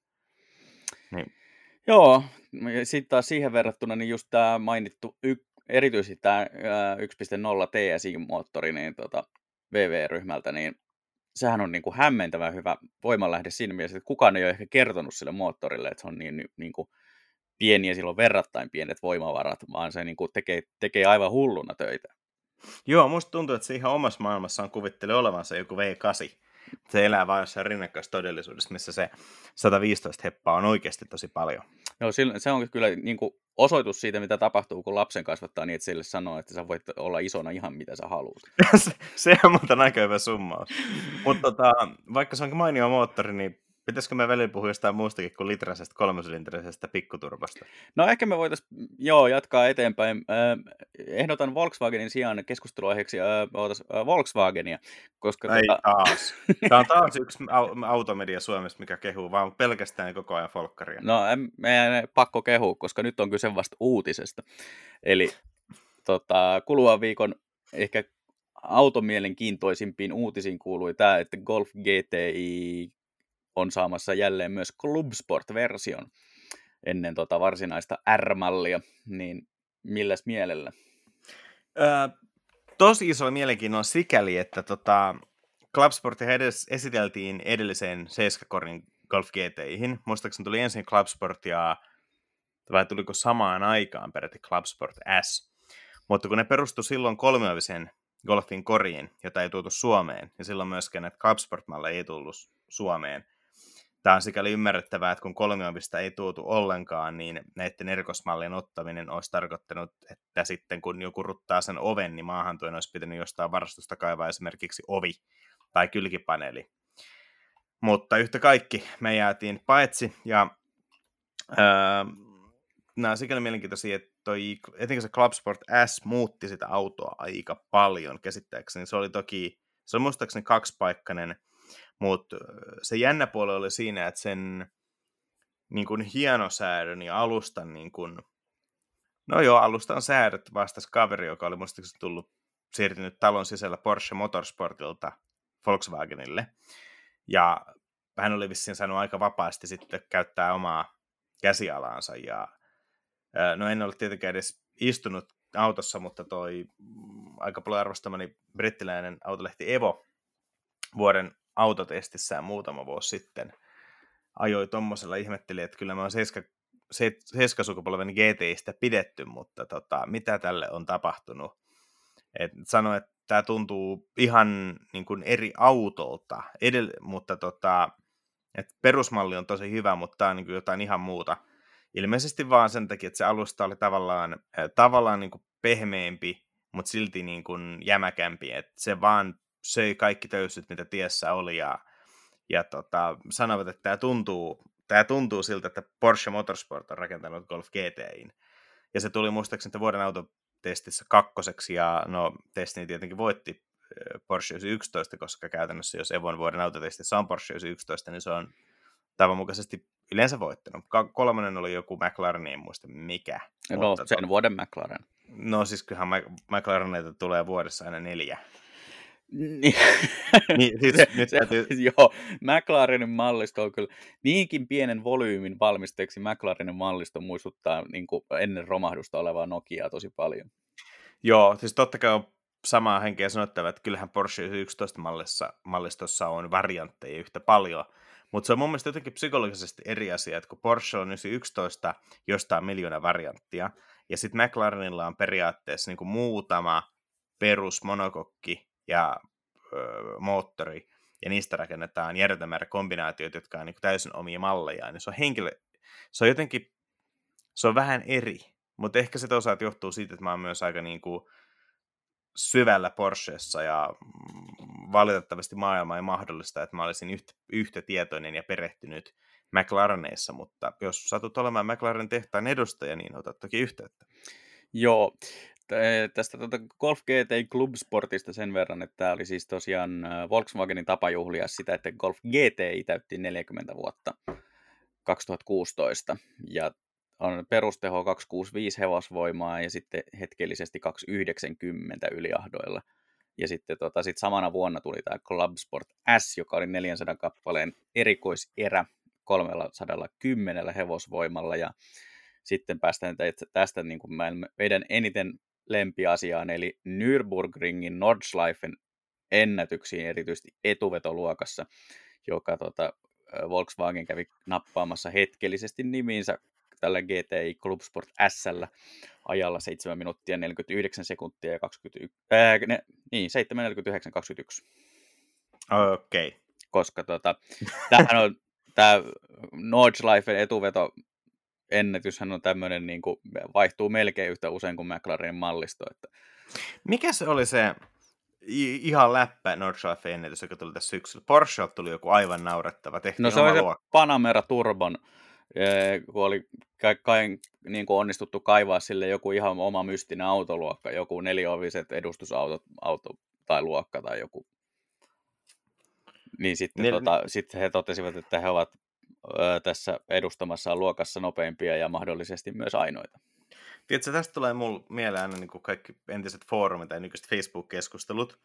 [SPEAKER 1] Joo, sitten taas siihen verrattuna, niin just tämä mainittu, y- erityisesti tämä 1.0 TSI-moottori niin tota, VV-ryhmältä, niin sehän on niin kuin hämmentävän hyvä voimanlähde siinä mielessä, että kukaan ei ole ehkä kertonut sille moottorille, että se on niin, niin kuin pieni ja sillä on verrattain pienet voimavarat, vaan se niin kuin tekee, tekee aivan hulluna töitä.
[SPEAKER 2] Joo, musta tuntuu, että se ihan omassa maailmassaan kuvittelee olevansa joku V8. Se elää vaan jossain rinnakkaisessa todellisuudessa, missä se 115 heppaa on oikeasti tosi paljon.
[SPEAKER 1] Joo, sillä- se on kyllä niin kuin osoitus siitä, mitä tapahtuu, kun lapsen kasvattaa niin, että sille sanoo, että sä voit olla isona ihan mitä sä haluat.
[SPEAKER 2] se, se on muuten aika hyvä summaus. Mutta tota, vaikka se onkin mainio moottori, niin pitäisikö me välillä puhua jostain muustakin kuin litrasesta kolmosylinterisestä pikkuturvasta?
[SPEAKER 1] No ehkä me voitaisiin, joo, jatkaa eteenpäin. Ehdotan Volkswagenin sijaan keskusteluaiheeksi äh, Volkswagenia, koska
[SPEAKER 2] Ei
[SPEAKER 1] tota,
[SPEAKER 2] taas. Tämä on taas yksi au- automedia Suomessa, mikä kehuu vaan pelkästään koko ajan folkkaria.
[SPEAKER 1] no en, meidän pakko kehua, koska nyt on kyse vasta uutisesta. Eli tota, kuluvan viikon ehkä automielenkiintoisimpiin uutisiin kuului tämä, että Golf GTI on saamassa jälleen myös Club Sport-version ennen tota varsinaista R-mallia, niin milläs mielellä?
[SPEAKER 2] Öö, tosi iso mielenkiinnon sikäli, että tota, Clubsportia edes esiteltiin edelliseen 7-korin Golf GTIhin. Muistaakseni tuli ensin Clubsport ja vai tuliko samaan aikaan peräti Clubsport S. Mutta kun ne perustui silloin kolmioivisen Golfin koriin, jota ei tuotu Suomeen, ja silloin myöskään näitä Clubsport-malleja ei tullut Suomeen, tämä on sikäli ymmärrettävää, että kun kolmiovista ei tuotu ollenkaan, niin näiden erkosmallien ottaminen olisi tarkoittanut, että sitten kun joku ruttaa sen oven, niin maahantuen olisi pitänyt jostain varastosta kaivaa esimerkiksi ovi tai kylkipaneeli. Mutta yhtä kaikki me jäätiin paitsi, ja öö, nämä on sikäli mielenkiintoisia, että toi, etenkin se Club Sport S muutti sitä autoa aika paljon käsittääkseni. Se oli toki, se oli muistaakseni kaksipaikkainen, mutta se jännä puoli oli siinä, että sen niin kuin hienosäädön ja alustan, niin kuin, no joo, alustan säädöt vastasi kaveri, joka oli muistaakseni tullut siirtynyt talon sisällä Porsche Motorsportilta Volkswagenille. Ja hän oli vissiin saanut aika vapaasti sitten käyttää omaa käsialaansa. Ja, no en ole tietenkään edes istunut autossa, mutta toi mm, aika paljon arvostamani brittiläinen autolehti Evo vuoden autotestissään muutama vuosi sitten ajoi tuommoisella, ihmetteli, että kyllä mä oon 7 sukupolven GTistä pidetty, mutta tota, mitä tälle on tapahtunut? Et sano, että tämä tuntuu ihan niin kuin eri autolta, edell- mutta tota, et perusmalli on tosi hyvä, mutta tämä on niin kuin jotain ihan muuta. Ilmeisesti vaan sen takia, että se alusta oli tavallaan, tavallaan niin kuin pehmeämpi, mutta silti niin kuin jämäkämpi. Et se vaan söi kaikki töysyt, mitä tiessä oli, ja, ja tota, sanovat, että tämä tuntuu, tämä tuntuu siltä, että Porsche Motorsport on rakentanut Golf GTIin. Ja se tuli muistaakseni että vuoden autotestissä kakkoseksi, ja no testini tietenkin voitti Porsche 911, koska käytännössä jos Evon vuoden autotestissä on Porsche 911, niin se on tavanmukaisesti yleensä voittanut. Kolmonen oli joku McLaren, en muista mikä.
[SPEAKER 1] No, mutta sen to... vuoden McLaren.
[SPEAKER 2] No siis kyllähän McLareneita tulee vuodessa aina neljä.
[SPEAKER 1] Niin, niin siis, se, nyt se, täytyy... Joo, McLarenin mallisto on kyllä niinkin pienen volyymin valmisteeksi McLarenin mallisto muistuttaa niin kuin ennen romahdusta olevaa Nokiaa tosi paljon.
[SPEAKER 2] Joo, siis totta kai on samaa henkeä sanottava, että kyllähän Porsche 11 mallissa, mallistossa on variantteja yhtä paljon, mutta se on mun mielestä jotenkin psykologisesti eri asia, että kun Porsche on 11, josta on miljoona varianttia, ja sitten McLarenilla on periaatteessa niin kuin muutama perus monokokki ja ö, moottori, ja niistä rakennetaan järjetön määrä kombinaatioita, jotka on niin täysin omia malleja, niin se on henkilö, se on jotenkin, se on vähän eri, mutta ehkä se toisaalta johtuu siitä, että mä oon myös aika niin kuin syvällä Porschessa ja valitettavasti maailma ei mahdollista, että mä olisin yhtä, yhtä tietoinen ja perehtynyt McLareneissa, mutta jos satut olemaan McLaren tehtaan edustaja, niin otat toki yhteyttä.
[SPEAKER 1] Joo, tästä tuota Golf GT Club Sportista sen verran, että tämä oli siis tosiaan Volkswagenin tapa juhlia sitä, että Golf GTI täytti 40 vuotta 2016. Ja on perusteho 265 hevosvoimaa ja sitten hetkellisesti 290 yliahdoilla. Ja sitten tota, sit samana vuonna tuli tämä Club Sport S, joka oli 400 kappaleen erikoiserä 310 hevosvoimalla. Ja sitten päästään tästä niin kuin meidän eniten lempiasiaan, eli Nürburgringin Nordschleifen ennätyksiin, erityisesti etuvetoluokassa, joka tota, Volkswagen kävi nappaamassa hetkellisesti nimiinsä tällä GTI Club Sport S ajalla 7 minuuttia 49 sekuntia ja 21, ää, ne, niin, 7.49 21.
[SPEAKER 2] Okei. Okay.
[SPEAKER 1] Koska tota, tämähän on tämä Nordschleifen etuveto ennätyshän on tämmöinen, niin kuin, vaihtuu melkein yhtä usein kuin McLarenin mallisto. Että...
[SPEAKER 2] Mikä se oli se ihan läppä Nordschleifen ennätys, joka tuli tässä syksyllä? Porsche tuli joku aivan naurettava. Tehtiin
[SPEAKER 1] no se oli se Panamera Turbon kun oli kai, kai, niin kuin onnistuttu kaivaa sille joku ihan oma mystinen autoluokka, joku nelioviset edustusauto auto, tai luokka tai joku. Niin sitten, Nel... tota, sitten he totesivat, että he ovat ö, tässä edustamassa luokassa nopeimpia ja mahdollisesti myös ainoita.
[SPEAKER 2] Tiedätkö, tästä tulee mulle mieleen niin kuin kaikki entiset foorumit tai nykyiset Facebook-keskustelut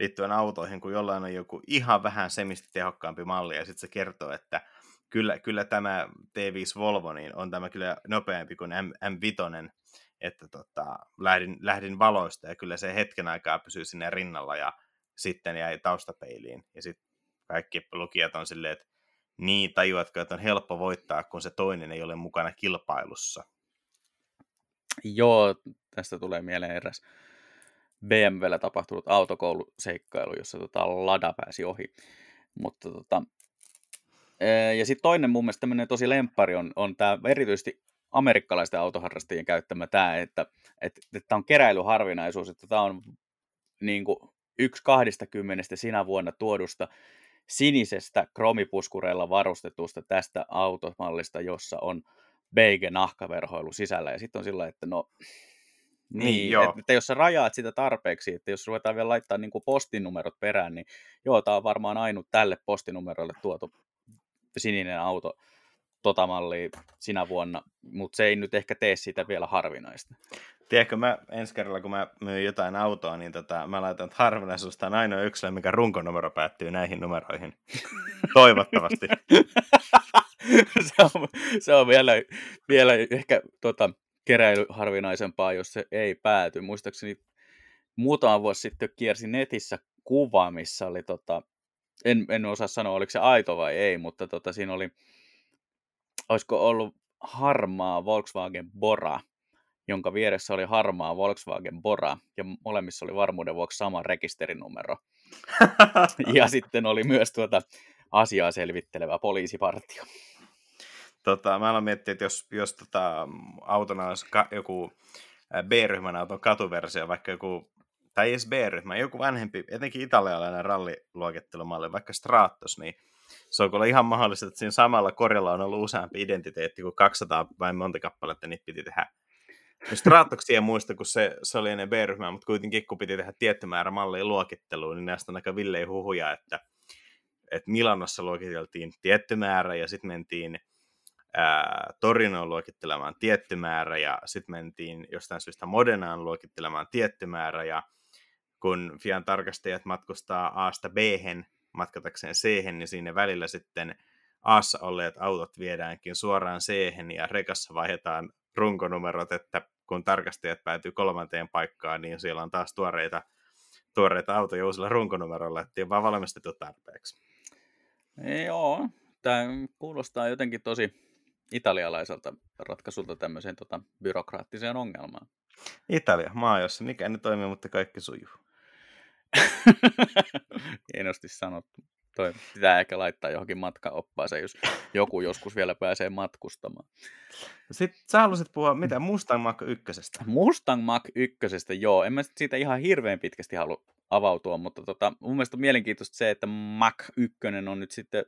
[SPEAKER 2] liittyen autoihin, kun jollain on joku ihan vähän semisti tehokkaampi malli ja sitten se kertoo, että kyllä, kyllä tämä T5 Volvo niin on tämä kyllä nopeampi kuin M, M5, että tota, lähdin, lähdin valoista ja kyllä se hetken aikaa pysyy sinne rinnalla ja sitten jäi taustapeiliin. Ja sitten kaikki lukijat on silleen, että niin, tajuatko, että on helppo voittaa, kun se toinen ei ole mukana kilpailussa.
[SPEAKER 1] Joo, tästä tulee mieleen eräs BMWllä tapahtunut autokouluseikkailu, jossa tota Lada pääsi ohi. Mutta tota, Ja sitten toinen mun mielestä tämmöinen tosi lemppari on, on tämä erityisesti amerikkalaisten autoharrastajien käyttämä tämä, että että on keräilyharvinaisuus, että tämä on niin kuin yksi kahdestakymmenestä sinä vuonna tuodusta sinisestä kromipuskureilla varustetusta tästä automallista, jossa on beige nahkaverhoilu sisällä. Ja sitten on sillä, että no, niin, niin joo. Että, että jos sä rajaat sitä tarpeeksi, että jos ruvetaan vielä laittaa niin kuin postinumerot perään, niin joo, tämä on varmaan ainut tälle postinumerolle tuotu sininen auto tota mallia sinä vuonna, mutta se ei nyt ehkä tee siitä vielä harvinaista.
[SPEAKER 2] Tiedätkö, mä ensi kerralla, kun mä myyn jotain autoa, niin tota, mä laitan, että harvinaisuus on ainoa yksilö, mikä runkonumero päättyy näihin numeroihin. Toivottavasti.
[SPEAKER 1] se, on, se on vielä, vielä ehkä tota, keräily harvinaisempaa, jos se ei pääty. Muistaakseni muutama vuosi sitten kiersi netissä kuva, missä oli, tota, en, en osaa sanoa, oliko se aito vai ei, mutta tota, siinä oli, olisiko ollut harmaa Volkswagen Bora, jonka vieressä oli harmaa Volkswagen Bora, ja molemmissa oli varmuuden vuoksi sama rekisterinumero. ja sitten oli myös tuota asiaa selvittelevä poliisipartio.
[SPEAKER 2] Tota, mä aloin miettiä, että jos, jos tota, autona olisi ka- joku B-ryhmän auton katuversio, vaikka joku, tai edes B-ryhmä, joku vanhempi, etenkin italialainen ralliluokittelumalli, vaikka Stratos, niin se on ihan mahdollista, että siinä samalla korjalla on ollut useampi identiteetti kuin 200 vai monta kappaletta niitä piti tehdä. Stratoksia en muista, kun se, se oli ennen B-ryhmää, mutta kuitenkin kun piti tehdä tietty määrä malleja luokitteluun, niin näistä on aika villei huhuja, että, että Milanossa luokiteltiin tietty määrä ja sitten mentiin Torinoon luokittelemaan tietty määrä ja sitten mentiin jostain syystä Modenaan luokittelemaan tietty määrä ja kun Fian tarkastajat matkustaa A-sta b matkatakseen c niin siinä välillä sitten Aassa olleet autot viedäänkin suoraan c ja rekassa vaihdetaan runkonumerot, että kun tarkastajat päätyy kolmanteen paikkaan, niin siellä on taas tuoreita, tuoreita autoja uusilla runkonumeroilla, ettei vaan valmistettu tarpeeksi.
[SPEAKER 1] Joo, tämä kuulostaa jotenkin tosi italialaiselta ratkaisulta tämmöiseen tota, byrokraattiseen ongelmaan.
[SPEAKER 2] Italia, maa, jossa mikä ei toimi, mutta kaikki sujuu.
[SPEAKER 1] Hienosti sanottu. Toi pitää ehkä laittaa johonkin matkaoppaaseen, jos joku joskus vielä pääsee matkustamaan.
[SPEAKER 2] Sitten sä haluaisit puhua mitä Mustang Mach 1.
[SPEAKER 1] Mustang Mach 1, joo. En mä siitä ihan hirveän pitkästi halua avautua, mutta tota, mun mielestä on mielenkiintoista se, että Mach 1 on nyt sitten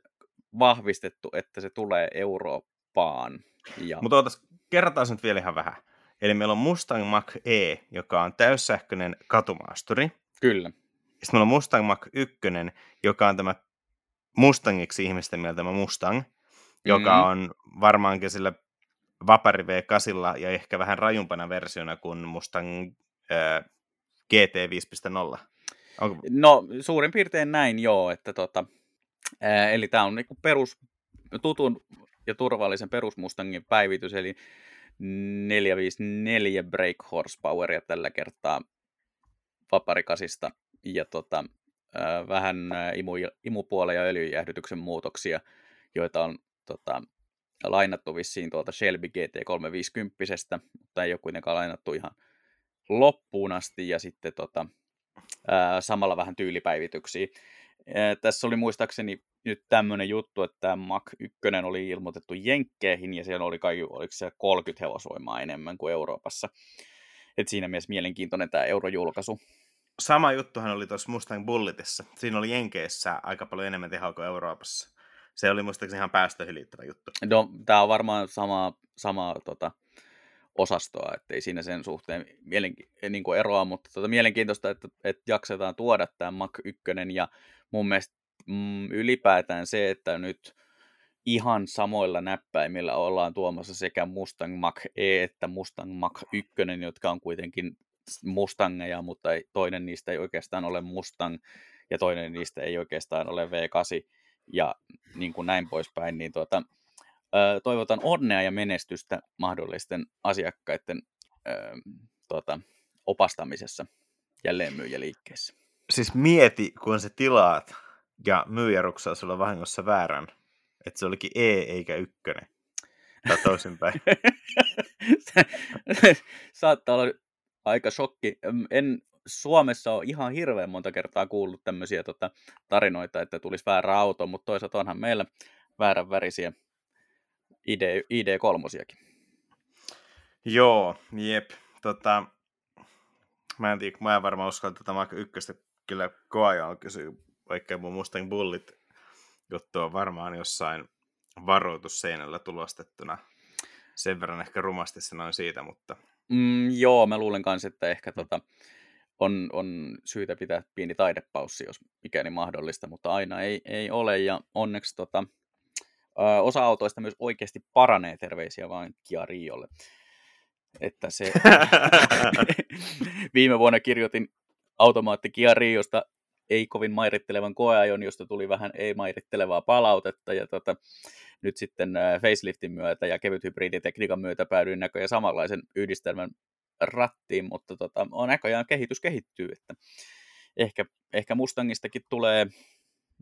[SPEAKER 1] vahvistettu, että se tulee Eurooppaan. Ja...
[SPEAKER 2] Mutta ootas, kerrotaan nyt vielä ihan vähän. Eli meillä on Mustang Mach E, joka on täyssähköinen katumaasturi.
[SPEAKER 1] Kyllä.
[SPEAKER 2] Sitten meillä on Mustang Mach 1, joka on tämä Mustangiksi ihmisten mieltämä Mustang, joka mm. on varmaankin sillä Vapari V8 ja ehkä vähän rajumpana versiona kuin Mustang äh, GT 5.0.
[SPEAKER 1] Onko... No suurin piirtein näin joo, että tota, ää, eli tämä on niinku perus, tutun ja turvallisen perusmustangin päivitys, eli 454 brake horsepoweria tällä kertaa vaparikasista ja tota, vähän imu, imupuolen ja öljyjäähdytyksen muutoksia, joita on tota, lainattu vissiin tuolta Shelby GT350, mutta ei ole kuitenkaan lainattu ihan loppuun asti, ja sitten tota, samalla vähän tyylipäivityksiä. Tässä oli muistaakseni nyt tämmöinen juttu, että tämä Mac 1 oli ilmoitettu Jenkkeihin, ja siellä oli kaikki, oliko se 30 hevosvoimaa enemmän kuin Euroopassa. Et siinä mielessä mielenkiintoinen tämä eurojulkaisu
[SPEAKER 2] sama juttuhan oli tuossa Mustang Bulletissa. Siinä oli Jenkeissä aika paljon enemmän tehoa kuin Euroopassa. Se oli muistaakseni ihan päästöihin liittyvä juttu.
[SPEAKER 1] No, tämä on varmaan sama, sama tota, osastoa, ettei siinä sen suhteen mielenki- niin kuin eroa, mutta tota, mielenkiintoista, että, että jaksetaan tuoda tämä Mac 1, ja mun mielestä mm, ylipäätään se, että nyt ihan samoilla näppäimillä ollaan tuomassa sekä Mustang Mach E että Mustang Mach 1, jotka on kuitenkin Mustangeja, mutta ei, toinen niistä ei oikeastaan ole Mustang ja toinen niistä ei oikeastaan ole V8 ja niin kuin näin poispäin, niin tuota, toivotan onnea ja menestystä mahdollisten asiakkaiden tuota, opastamisessa jälleenmyyjäliikkeessä.
[SPEAKER 2] Siis mieti, kun se tilaat ja myyjä ruksaa sulla vahingossa väärän, että se olikin E eikä ykkönen. Tai toisinpäin.
[SPEAKER 1] Saattaa olla aika shokki. En Suomessa ole ihan hirveän monta kertaa kuullut tämmöisiä tota, tarinoita, että tulisi väärä auto, mutta toisaalta onhan meillä väärän värisiä ID, ID3.
[SPEAKER 2] Joo, jep. Tota, mä en tiedä, mä en varmaan uskalla tätä Mark 1 kyllä koajaa kysyä, vaikka mun Mustang Bullit juttu on varmaan jossain varoitusseinällä tulostettuna. Sen verran ehkä rumasti sanoin siitä, mutta...
[SPEAKER 1] Mm, joo, mä luulen kanssa, että ehkä tota, on, on syytä pitää pieni taidepaussi, jos mikäli mahdollista, mutta aina ei, ei ole. Ja onneksi tota, ö, osa autoista myös oikeasti paranee terveisiä vain Kia Riolle. Että se... Viime vuonna kirjoitin automaatti Kia Riosta ei kovin mairittelevan koeajon, josta tuli vähän ei-mairittelevaa palautetta, ja tota, nyt sitten faceliftin myötä ja kevyt hybriditekniikan myötä päädyin näköjään samanlaisen yhdistelmän rattiin, mutta tota, on näköjään kehitys kehittyy, että ehkä, ehkä Mustangistakin tulee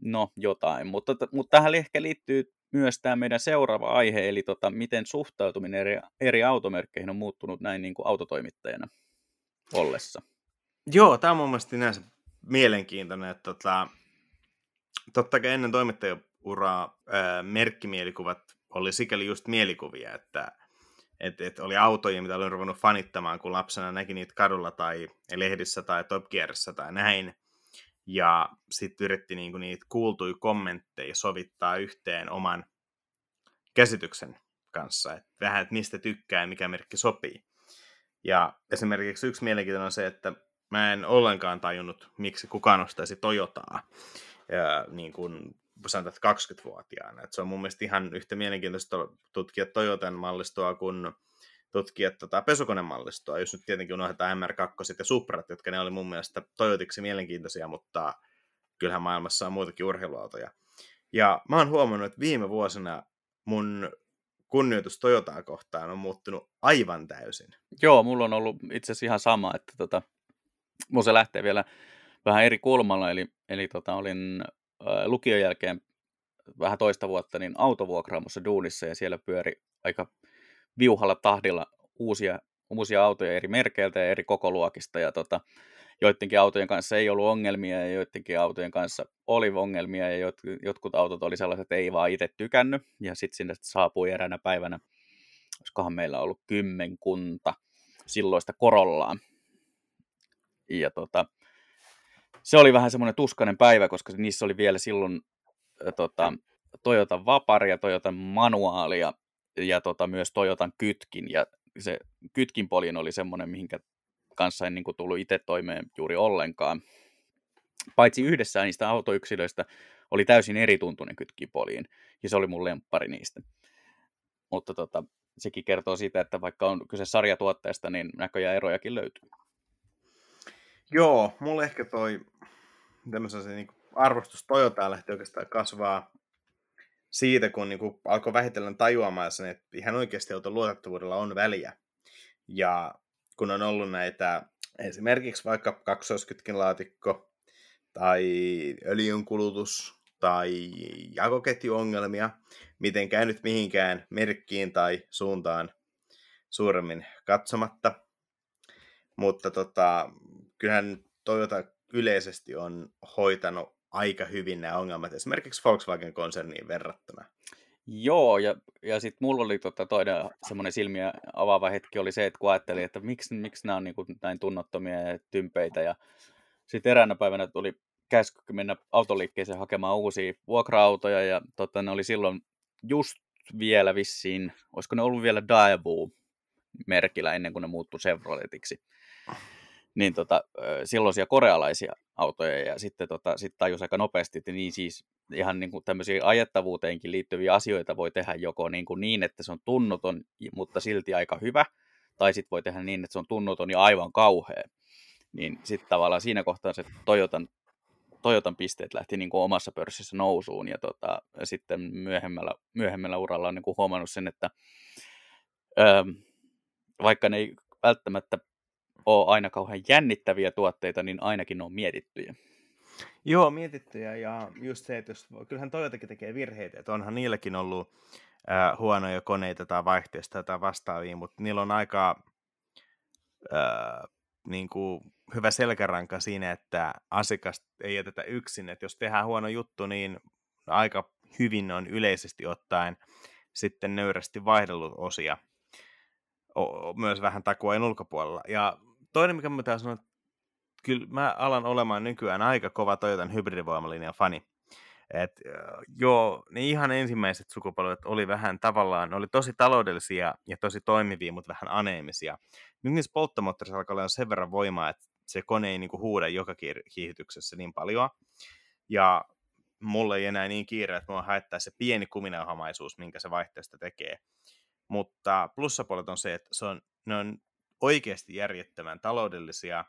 [SPEAKER 1] no jotain, mutta, mutta tähän ehkä liittyy myös tämä meidän seuraava aihe, eli tota, miten suhtautuminen eri, eri automerkkeihin on muuttunut näin niin kuin autotoimittajana ollessa.
[SPEAKER 2] Joo, tämä on mun mielestä mielenkiintoinen, että tota, totta kai ennen toimittajauraa ää, merkkimielikuvat oli sikäli just mielikuvia, että et, et oli autoja, mitä olin ruvennut fanittamaan, kun lapsena näki niitä kadulla tai lehdissä tai Top Gearissa tai näin. Ja sitten yritti niinku niitä kuultuja kommentteja sovittaa yhteen oman käsityksen kanssa. Et vähän, että mistä tykkää ja mikä merkki sopii. Ja esimerkiksi yksi mielenkiintoinen on se, että mä en ollenkaan tajunnut, miksi kukaan ostaisi Toyotaa. Ja niin kuin sanotaan, että 20-vuotiaana. Et se on mun mielestä ihan yhtä mielenkiintoista tutkia Toyotan mallistoa kuin tutkia tota pesukonemallistoa, jos nyt tietenkin unohdetaan MR2 ja Suprat, jotka ne oli mun mielestä Toyotiksi mielenkiintoisia, mutta kyllähän maailmassa on muitakin urheiluautoja. Ja mä oon huomannut, että viime vuosina mun kunnioitus Toyotaa kohtaan on muuttunut aivan täysin.
[SPEAKER 1] Joo, mulla on ollut itse asiassa ihan sama, että tota, mun se lähtee vielä vähän eri kulmalla, eli, eli tota, olin lukion jälkeen vähän toista vuotta niin autovuokraamossa duunissa ja siellä pyöri aika viuhalla tahdilla uusia, uusia autoja eri merkeiltä ja eri kokoluokista ja tota, joidenkin autojen kanssa ei ollut ongelmia ja joidenkin autojen kanssa oli ongelmia ja jot, jotkut autot oli sellaiset, että ei vaan itse tykännyt ja sitten sinne saapui eräänä päivänä, olisikohan meillä ollut kymmenkunta silloista korollaa. Ja tota, se oli vähän semmoinen tuskainen päivä, koska niissä oli vielä silloin tota, Toyota Vapari ja Toyota Manuaali ja, ja tota, myös Toyotan Kytkin. Ja se Kytkin polin oli semmoinen, mihinkä kanssa en niin kuin, tullut itse toimeen juuri ollenkaan. Paitsi yhdessä niistä autoyksilöistä oli täysin erituntuinen kytkipoliin, ja se oli mun lemppari niistä. Mutta tota, sekin kertoo siitä, että vaikka on kyse sarjatuotteesta, niin näköjään erojakin löytyy.
[SPEAKER 2] Joo, mulle ehkä toi tämmöisen se, niin arvostus Toyotaa lähti oikeastaan kasvaa siitä, kun niin kuin alkoi vähitellen tajuamaan sen, että ihan oikeasti auton luotettavuudella on väliä. Ja kun on ollut näitä esimerkiksi vaikka kaksoiskytkin laatikko tai öljynkulutus tai jakoketjuongelmia, miten käynyt mihinkään merkkiin tai suuntaan suuremmin katsomatta. Mutta tota, kyllähän Toyota yleisesti on hoitanut aika hyvin nämä ongelmat esimerkiksi Volkswagen-konserniin verrattuna.
[SPEAKER 1] Joo, ja, ja sitten mulla oli tota toinen semmoinen silmiä avaava hetki oli se, että kun ajattelin, että miksi, miksi nämä on niin kuin näin tunnottomia ja tympeitä, ja sitten eräänä päivänä tuli käsky mennä autoliikkeeseen hakemaan uusia vuokra-autoja, ja tota, ne oli silloin just vielä vissiin, olisiko ne ollut vielä Daewoo merkillä ennen kuin ne muuttui Chevroletiksi niin tota, silloisia korealaisia autoja ja sitten tota, sit tajus aika nopeasti, että niin siis ihan niin kuin tämmöisiä ajettavuuteenkin liittyviä asioita voi tehdä joko niin, kuin niin että se on tunnoton, mutta silti aika hyvä, tai sitten voi tehdä niin, että se on tunnoton ja aivan kauhea. Niin sitten tavallaan siinä kohtaa se Toyotan, Toyotan pisteet lähti niin kuin omassa pörssissä nousuun ja tota, sitten myöhemmällä, myöhemmällä uralla on niin kuin huomannut sen, että öö, vaikka ne ei välttämättä ole aina kauhean jännittäviä tuotteita, niin ainakin ne on mietittyjä.
[SPEAKER 2] Joo, mietittyjä ja just se, että jos, kyllähän Toyotakin tekee virheitä, että onhan niilläkin ollut äh, huonoja koneita tai vaihteista tai vastaavia, mutta niillä on aika äh, niin kuin hyvä selkäranka siinä, että asiakas ei jätetä yksin, että jos tehdään huono juttu, niin aika hyvin on yleisesti ottaen sitten nöyrästi vaihdellut osia myös vähän takuain ulkopuolella. Ja toinen, mikä mä sanoa, että kyllä mä alan olemaan nykyään aika kova Toyotan hybridivoimalinjan fani. Et, joo, ne ihan ensimmäiset sukupolvet oli vähän tavallaan, ne oli tosi taloudellisia ja tosi toimivia, mutta vähän aneemisia. Nyt niissä polttomoottorissa alkaa olla sen verran voimaa, että se kone ei niinku huuda joka kiihityksessä niin paljon. Ja mulle ei enää niin kiire, että mua haittaa se pieni kuminauhamaisuus, minkä se vaihteesta tekee. Mutta plussapuolet on se, että se on, ne on oikeasti järjettömän taloudellisia,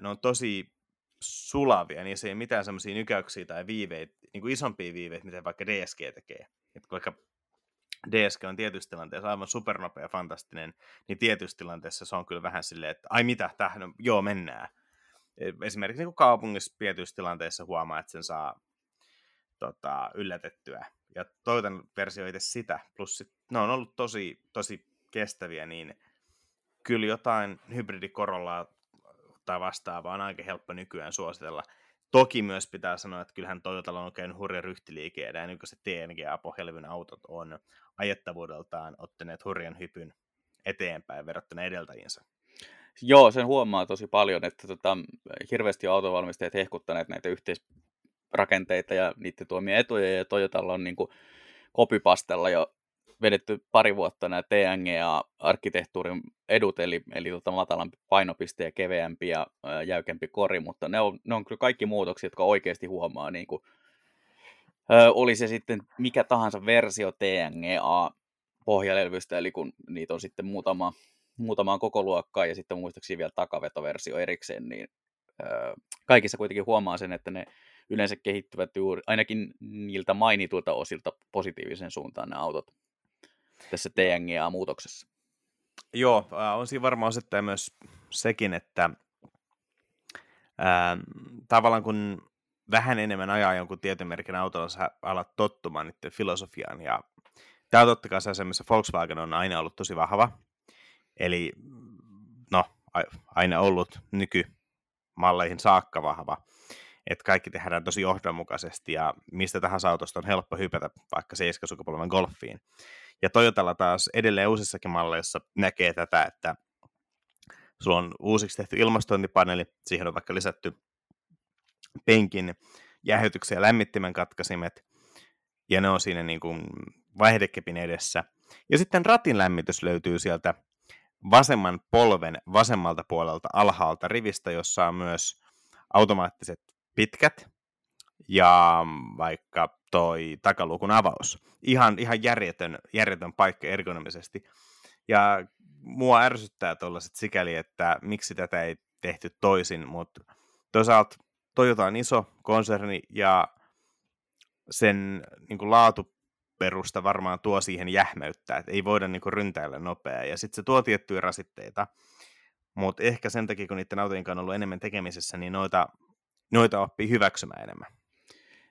[SPEAKER 2] ne on tosi sulavia, niin se ei mitään semmoisia nykäyksiä tai viiveitä, niin kuin isompia viiveitä, mitä vaikka DSG tekee. Et vaikka DSG on tietyissä tilanteissa aivan supernopea ja fantastinen, niin tietyissä tilanteissa se on kyllä vähän silleen, että ai mitä, tähän on, joo mennään. E, esimerkiksi niin kaupungissa tietyissä tilanteissa huomaa, että sen saa tota, yllätettyä. Ja toivotan versio itse sitä, plus sit, ne on ollut tosi, tosi kestäviä, niin kyllä jotain hybridikorollaa tai vastaavaa on aika helppo nykyään suositella. Toki myös pitää sanoa, että kyllähän Toyotalla on käynyt hurja ryhtiliike, ja nykyiset TNGA-pohjelvin autot on ajettavuudeltaan ottaneet hurjan hypyn eteenpäin verrattuna edeltäjiinsä.
[SPEAKER 1] Joo, sen huomaa tosi paljon, että tota, hirveästi autovalmistajat hehkuttaneet näitä yhteisrakenteita ja niiden tuomia etuja, ja Toyotalla on niin kuin kopipastella jo vedetty pari vuotta nämä TNGA-arkkitehtuurin edut, eli, eli tota matalampi painopiste ja keveämpi ja ää, jäykempi kori, mutta ne on, ne on kyllä kaikki muutoksia, jotka oikeasti huomaa, niin kuin, ää, oli se sitten mikä tahansa versio TNGA pohjalevystä, eli kun niitä on sitten muutama, muutamaan koko luokkaan ja sitten muistaakseni vielä takavetoversio erikseen, niin ää, kaikissa kuitenkin huomaa sen, että ne yleensä kehittyvät juuri, ainakin niiltä mainituilta osilta positiivisen suuntaan ne autot tässä TNGA-muutoksessa.
[SPEAKER 2] Joo, on siinä varmaan osittain myös sekin, että ää, tavallaan kun vähän enemmän ajaa jonkun tietyn merkin autolla, sä alat tottumaan niiden filosofiaan. Ja tämä on totta kai se, missä Volkswagen on aina ollut tosi vahva. Eli no, aina ollut nykymalleihin saakka vahva. Että kaikki tehdään tosi johdonmukaisesti ja mistä tahansa autosta on helppo hypätä vaikka 7 sukupolven golfiin. Ja Toyotalla taas edelleen uusissakin malleissa näkee tätä, että sulla on uusiksi tehty ilmastointipaneeli, siihen on vaikka lisätty penkin jäähytyksen ja lämmittimen katkaisimet, ja ne on siinä niin kuin vaihdekepin edessä. Ja sitten ratin lämmitys löytyy sieltä vasemman polven vasemmalta puolelta alhaalta rivistä, jossa on myös automaattiset pitkät ja vaikka toi takalukun avaus. Ihan, ihan järjetön, järjetön paikka ergonomisesti. Ja mua ärsyttää tuollaiset sikäli, että miksi tätä ei tehty toisin, mutta toisaalta Toyota on iso konserni ja sen niin kuin laatuperusta varmaan tuo siihen jähmeyttä, että ei voida niin kuin ryntäillä nopeaa. Ja sitten se tuo tiettyjä rasitteita, mutta ehkä sen takia, kun niiden autojen kanssa on ollut enemmän tekemisessä, niin noita, noita oppii hyväksymään enemmän.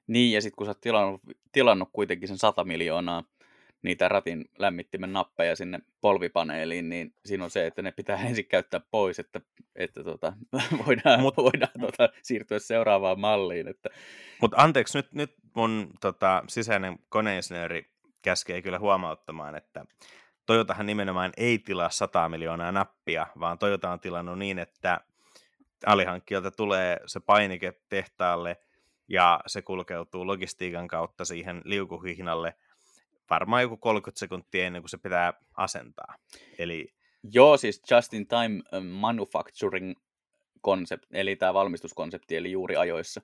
[SPEAKER 1] Niin, ja sitten kun sä oot tilannut, tilannut kuitenkin sen 100 miljoonaa niitä ratin lämmittimen nappeja sinne polvipaneeliin, niin siinä on se, että ne pitää ensin käyttää pois, että, että tota, voidaan, Mut, voidaan tota, siirtyä seuraavaan malliin. Että...
[SPEAKER 2] Mutta anteeksi, nyt, nyt mun tota, sisäinen koneinsinööri käskee kyllä huomauttamaan, että Toyotahan nimenomaan ei tilaa 100 miljoonaa nappia, vaan Toyota on tilannut niin, että alihankkijalta tulee se painike tehtaalle – ja se kulkeutuu logistiikan kautta siihen liukuhihnalle varmaan joku 30 sekuntia ennen kuin se pitää asentaa. Eli...
[SPEAKER 1] Joo, siis just in time uh, manufacturing concept, eli tämä valmistuskonsepti, eli juuri ajoissa,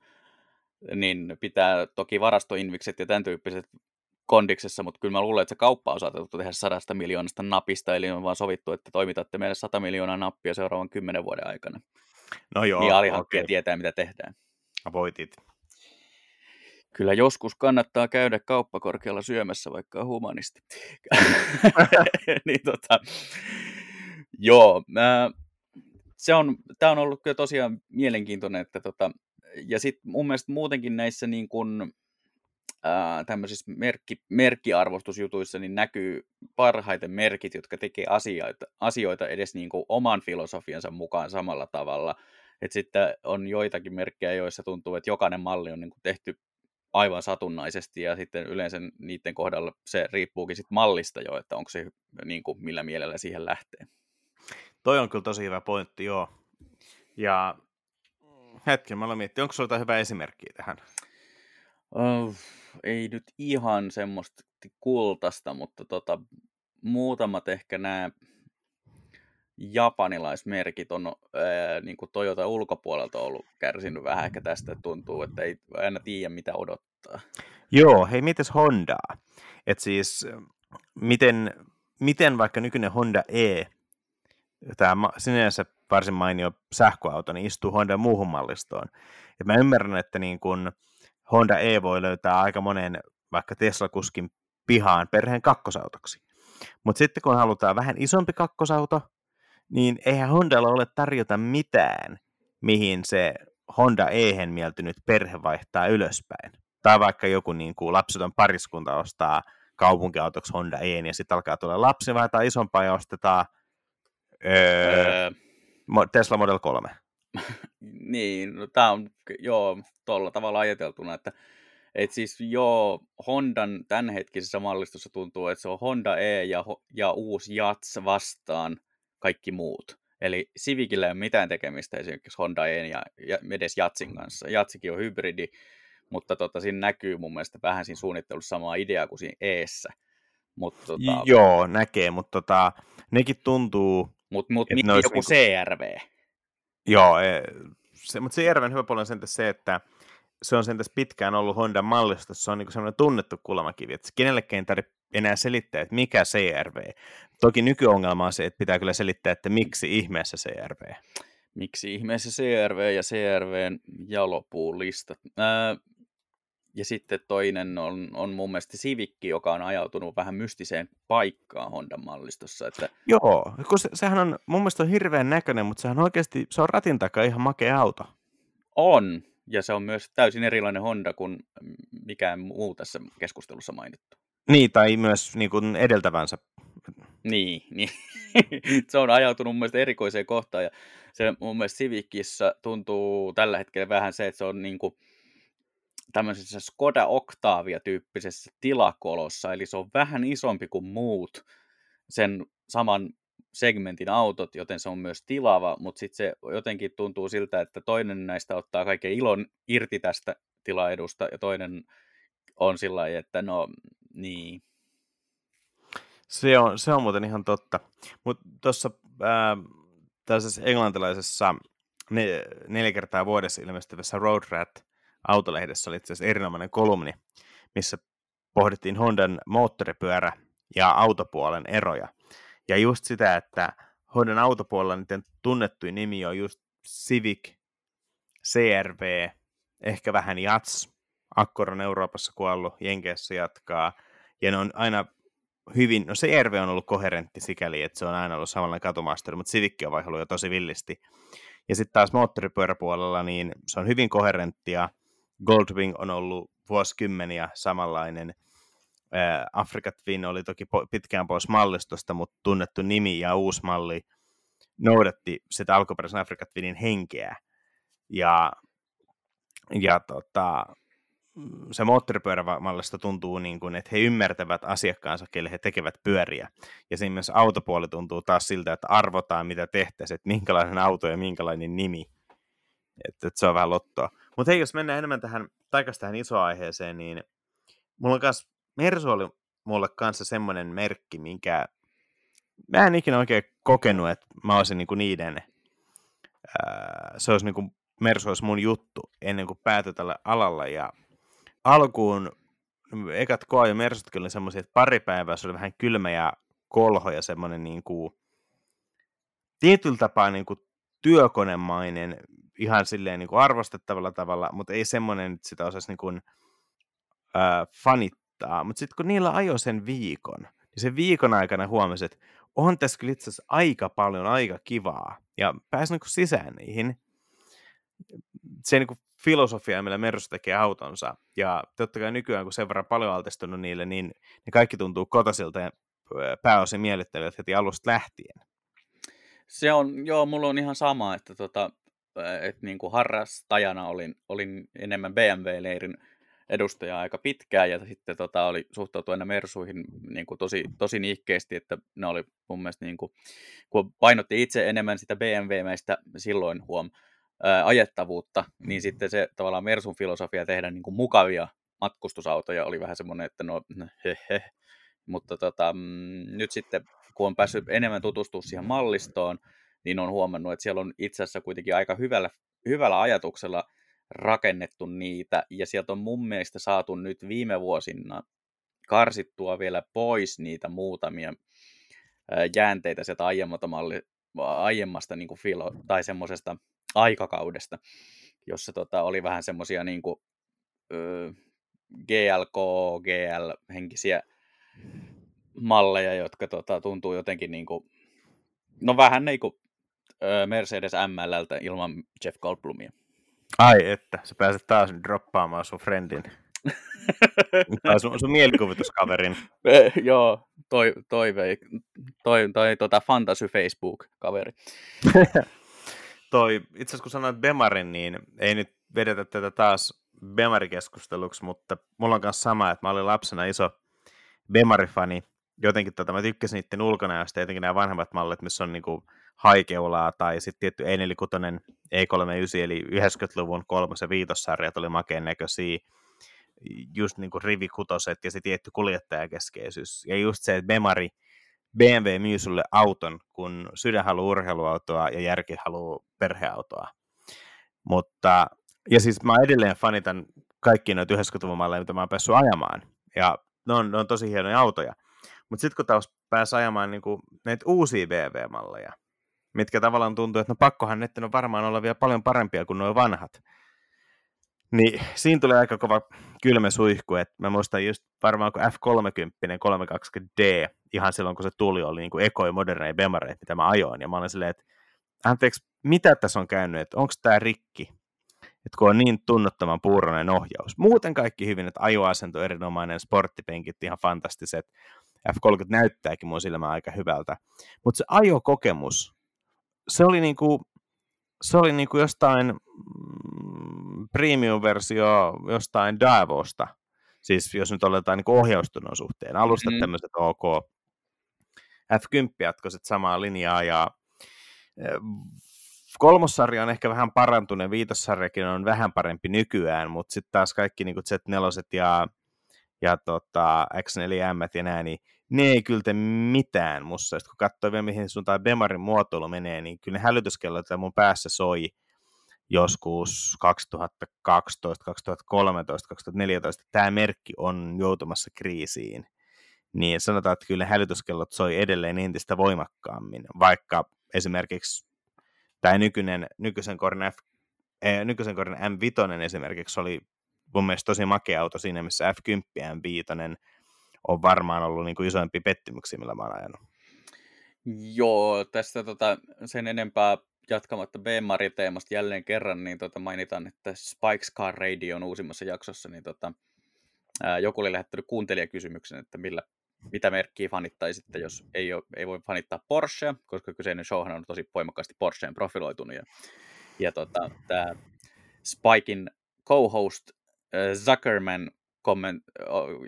[SPEAKER 1] niin pitää toki varastoinvikset ja tämän tyyppiset kondiksessa, mutta kyllä mä luulen, että se kauppa on saatettu tehdä sadasta miljoonasta napista, eli on vaan sovittu, että toimitatte meille 100 miljoonaa nappia seuraavan kymmenen vuoden aikana.
[SPEAKER 2] No joo,
[SPEAKER 1] niin alihankkija okay. tietää, mitä tehdään.
[SPEAKER 2] Voitit.
[SPEAKER 1] Kyllä joskus kannattaa käydä kauppakorkealla syömässä, vaikka on humanisti. niin tota, joo, mä, se on, tämä on ollut kyllä tosiaan mielenkiintoinen, että tota, ja sitten mun mielestä muutenkin näissä niin kun, ää, tämmöisissä merkki, merkkiarvostusjutuissa niin näkyy parhaiten merkit, jotka tekee asioita, asioita edes niin kuin oman filosofiansa mukaan samalla tavalla. Et sitten on joitakin merkkejä, joissa tuntuu, että jokainen malli on niin kuin tehty aivan satunnaisesti ja sitten yleensä niiden kohdalla se riippuukin sit mallista jo, että onko se niin kuin, millä mielellä siihen lähtee.
[SPEAKER 2] Toi on kyllä tosi hyvä pointti, joo. Ja hetken, mä olen miettinyt, onko sinulla hyvä esimerkkiä tähän?
[SPEAKER 1] Oh, ei nyt ihan semmoista kultasta, mutta tota, muutamat ehkä nämä japanilaismerkit on ää, niin kuin Toyota ulkopuolelta ollut kärsinyt vähän ehkä tästä, tuntuu, että ei aina tiedä mitä odottaa.
[SPEAKER 2] Joo, hei mites Hondaa? Et siis miten, miten vaikka nykyinen Honda E, tämä sinänsä varsin mainio sähköauto, niin istuu Honda muuhun mallistoon. Et mä ymmärrän, että niin kun Honda E voi löytää aika monen vaikka Tesla-kuskin pihaan perheen kakkosautoksi. Mutta sitten kun halutaan vähän isompi kakkosauto, niin eihän Hondalla ole tarjota mitään, mihin se Honda Ehen mieltynyt perhe vaihtaa ylöspäin. Tai vaikka joku niin kuin lapseton pariskunta ostaa kaupunkiautoksi Honda E, ja sitten alkaa tulla lapsi, vaihtaa isompaa ja ostetaan öö, öö. Tesla Model 3.
[SPEAKER 1] niin, no, tämä on joo, tuolla tavalla ajateltuna, että et siis joo, Hondan tämänhetkisessä mallistossa tuntuu, että se on Honda E ja, ja uusi Jats vastaan kaikki muut. Eli Civicillä ei ole mitään tekemistä esimerkiksi Honda E ja, ja edes Jatsin kanssa. Jatsikin on hybridi, mutta tota, siinä näkyy mun mielestä vähän siinä suunnittelussa samaa ideaa kuin siinä Eessä. Mut, tota...
[SPEAKER 2] Joo, näkee, mutta tota, nekin tuntuu...
[SPEAKER 1] Mutta mut, mut joku niinku... CRV.
[SPEAKER 2] Joo, e, se, mutta CRVn hyvä puoli on se, että se on sen tässä pitkään ollut Honda mallista, se on niin semmoinen tunnettu kulmakivi, että kenellekään ei tarvitse enää selittää, että mikä CRV. Toki nykyongelma on se, että pitää kyllä selittää, että miksi ihmeessä CRV.
[SPEAKER 1] Miksi ihmeessä CRV ja CRVn jalopuulistat. Ää, ja sitten toinen on, on mun mielestä Sivikki, joka on ajautunut vähän mystiseen paikkaan Hondan mallistossa. Että...
[SPEAKER 2] Joo, kun se, sehän on mun mielestä on hirveän näköinen, mutta sehän oikeasti, se on ratin takaa ihan makea auto.
[SPEAKER 1] On, ja se on myös täysin erilainen Honda kuin mikään muu tässä keskustelussa mainittu.
[SPEAKER 2] Niin, tai myös niin kuin edeltävänsä.
[SPEAKER 1] Niin, niin. se on ajautunut mun mielestä erikoiseen kohtaan, ja se mun mielestä Civicissa tuntuu tällä hetkellä vähän se, että se on niin kuin tämmöisessä Skoda Octavia-tyyppisessä tilakolossa, eli se on vähän isompi kuin muut sen saman segmentin autot, joten se on myös tilava, mutta sitten se jotenkin tuntuu siltä, että toinen näistä ottaa kaiken ilon irti tästä tilaedusta ja toinen on sillä että no niin.
[SPEAKER 2] Se on, se on muuten ihan totta. Mutta tuossa tällaisessa englantilaisessa ne, neljä kertaa vuodessa ilmestyvässä Road Rat autolehdessä oli itse asiassa erinomainen kolumni, missä pohdittiin Hondan moottoripyörä ja autopuolen eroja. Ja just sitä, että Hondan autopuolella niiden tunnettuin nimi on just Civic, CRV, ehkä vähän Jats, Accord on Euroopassa kuollut, Jenkeissä jatkaa, ja ne on aina hyvin, no CRV on ollut koherentti sikäli, että se on aina ollut samanlainen katumasteri, mutta Civic on vaihdellut jo tosi villisti. Ja sitten taas moottoripyöräpuolella, niin se on hyvin koherenttia. Goldwing on ollut vuosikymmeniä samanlainen. Africa Twin oli toki pitkään pois mallistosta, mutta tunnettu nimi ja uusi malli noudatti sitä alkuperäisen Africa Twinin henkeä. Ja, ja tota, se moottoripyörämallista tuntuu niin kuin, että he ymmärtävät asiakkaansa, kelle he tekevät pyöriä. Ja siinä myös autopuoli tuntuu taas siltä, että arvotaan mitä tehtäisiin, että minkälainen auto ja minkälainen nimi. Että, että se on vähän lottoa. Mutta hei, jos mennään enemmän tähän, takaisin tähän isoon aiheeseen, niin mulla on myös, Mersu oli mulle kanssa semmoinen merkki, minkä mä en ikinä oikein kokenut, että mä olisin niinku niiden, ää, se olisi niinku, Mersu olisi mun juttu ennen kuin päätyi tällä alalla ja alkuun ekat koa ja Mersutkin oli semmoisia, että pari päivää se oli vähän kylmä ja kolho ja semmoinen niin kuin, tietyllä tapaa niin kuin työkonemainen ihan silleen niin kuin arvostettavalla tavalla, mutta ei semmoinen, että sitä osaisi niin kuin, äh, fanittaa. Mutta sitten kun niillä ajoi sen viikon, niin sen viikon aikana huomasi, että on tässä kyllä itse asiassa aika paljon aika kivaa. Ja pääsi niin kuin sisään niihin. Se niin kuin filosofia, millä Mersu tekee autonsa. Ja totta kai nykyään, kun sen verran paljon altistunut niille, niin ne kaikki tuntuu kotosilta ja pääosin miellyttävät heti alusta lähtien.
[SPEAKER 1] Se on, joo, mulla on ihan sama, että tota, että niin kuin harrastajana olin, olin enemmän BMW-leirin edustajaa aika pitkään ja sitten tota, oli suhtautu aina Mersuihin niin kuin tosi, tosi niikkeesti, että ne oli mun mielestä, niin kuin, kun painotti itse enemmän sitä BMW-mäistä silloin huom ää, ajettavuutta, niin sitten se tavallaan Mersun filosofia tehdä niin kuin mukavia matkustusautoja oli vähän semmoinen, että no he, he. mutta tota, mm, nyt sitten kun on päässyt enemmän tutustumaan siihen mallistoon, niin on huomannut, että siellä on itse asiassa kuitenkin aika hyvällä, hyvällä ajatuksella rakennettu niitä, ja sieltä on mun mielestä saatu nyt viime vuosina karsittua vielä pois niitä muutamia jäänteitä sieltä aiemmasta, malli, aiemmasta niin kuin filo, tai semmoisesta aikakaudesta, jossa tota, oli vähän semmoisia niin kuin, GLK, GL-henkisiä malleja, jotka tota, tuntuu jotenkin niin kuin, no vähän niin kuin Mercedes MLltä ilman Jeff Goldblumia.
[SPEAKER 2] Ai että, sä pääset taas droppaamaan sun friendin. tai sun, sun mielikuvituskaverin.
[SPEAKER 1] E, joo, toi, toive, toi, toi tota Fantasy Facebook-kaveri.
[SPEAKER 2] toi, itse asiassa kun sanoit Bemarin, niin ei nyt vedetä tätä taas Bemari-keskusteluksi, mutta mulla on myös sama, että mä olin lapsena iso Bemari-fani. Jotenkin tota, mä tykkäsin niiden ulkonäöstä, jotenkin nämä vanhemmat mallit, missä on niinku haikeulaa tai sitten tietty E46, E39, eli 90-luvun kolmos- ja viitossarjat oli makeen näköisiä, just niin kuin rivikutoset ja se tietty kuljettajakeskeisyys. Ja just se, että Bemari, BMW myy sulle auton, kun sydän haluaa urheiluautoa ja järki haluaa perheautoa. Mutta, ja siis mä edelleen fanitan kaikki noita 90-luvun malleja, mitä mä oon päässyt ajamaan. Ja ne on, ne on tosi hienoja autoja. Mutta sitten kun taas pääsi ajamaan niinku näitä uusia BMW-malleja, mitkä tavallaan tuntuu, että no pakkohan netten on varmaan olla vielä paljon parempia kuin nuo vanhat. Niin siinä tulee aika kova kylmä suihku, että mä muistan just varmaan kun F30, 320D, ihan silloin kun se tuli, oli niin kuin ekoi moderneja bemareita, mitä mä ajoin, ja mä olin silleen, että anteeksi, mitä tässä on käynyt, että onko tämä rikki? Että kun on niin tunnottoman puuronen ohjaus. Muuten kaikki hyvin, että ajoasento erinomainen, sporttipenkit ihan fantastiset, F30 näyttääkin mun silmään aika hyvältä. Mutta se ajokokemus se oli niinku, se oli niinku jostain mm, premium-versio jostain Davosta. Siis jos nyt oletaan niin ohjaustunnon suhteen. Alusta mm. tämmöiset OK. F10 jatkoiset samaa linjaa ja e, kolmossarja on ehkä vähän parantunut, viitossarjakin on vähän parempi nykyään, mutta sitten taas kaikki niin Z4 ja, ja tota, X4M ja nää, niin ne ei kyllä mitään musta. Sitten kun katsoo vielä, mihin suuntaan Bemarin muotoilu menee, niin kyllä ne hälytyskellot mun päässä soi joskus 2012, 2013, 2014. Tämä merkki on joutumassa kriisiin. Niin sanotaan, että kyllä hälytyskellot soi edelleen entistä voimakkaammin, vaikka esimerkiksi tämä nykyinen, nykyisen korin, F, eh, nykyisen korin M5 esimerkiksi oli mun mielestä tosi makea auto siinä, missä F10 M5 on varmaan ollut niin kuin isoimpia pettymyksiä, millä mä oon ajanut.
[SPEAKER 1] Joo, tästä tota, sen enempää jatkamatta B-Mari-teemasta jälleen kerran, niin tota, mainitaan, että Spikes Car Radio on uusimmassa jaksossa, niin tota, ää, joku oli lähettänyt kuuntelijakysymyksen, että millä, mitä merkkiä fanittaisitte, jos ei, ole, ei voi fanittaa Porschea, koska kyseinen showhan on tosi voimakkaasti Porscheen profiloitunut. Ja, ja tota, tämä Spikein co-host Zuckerman komment,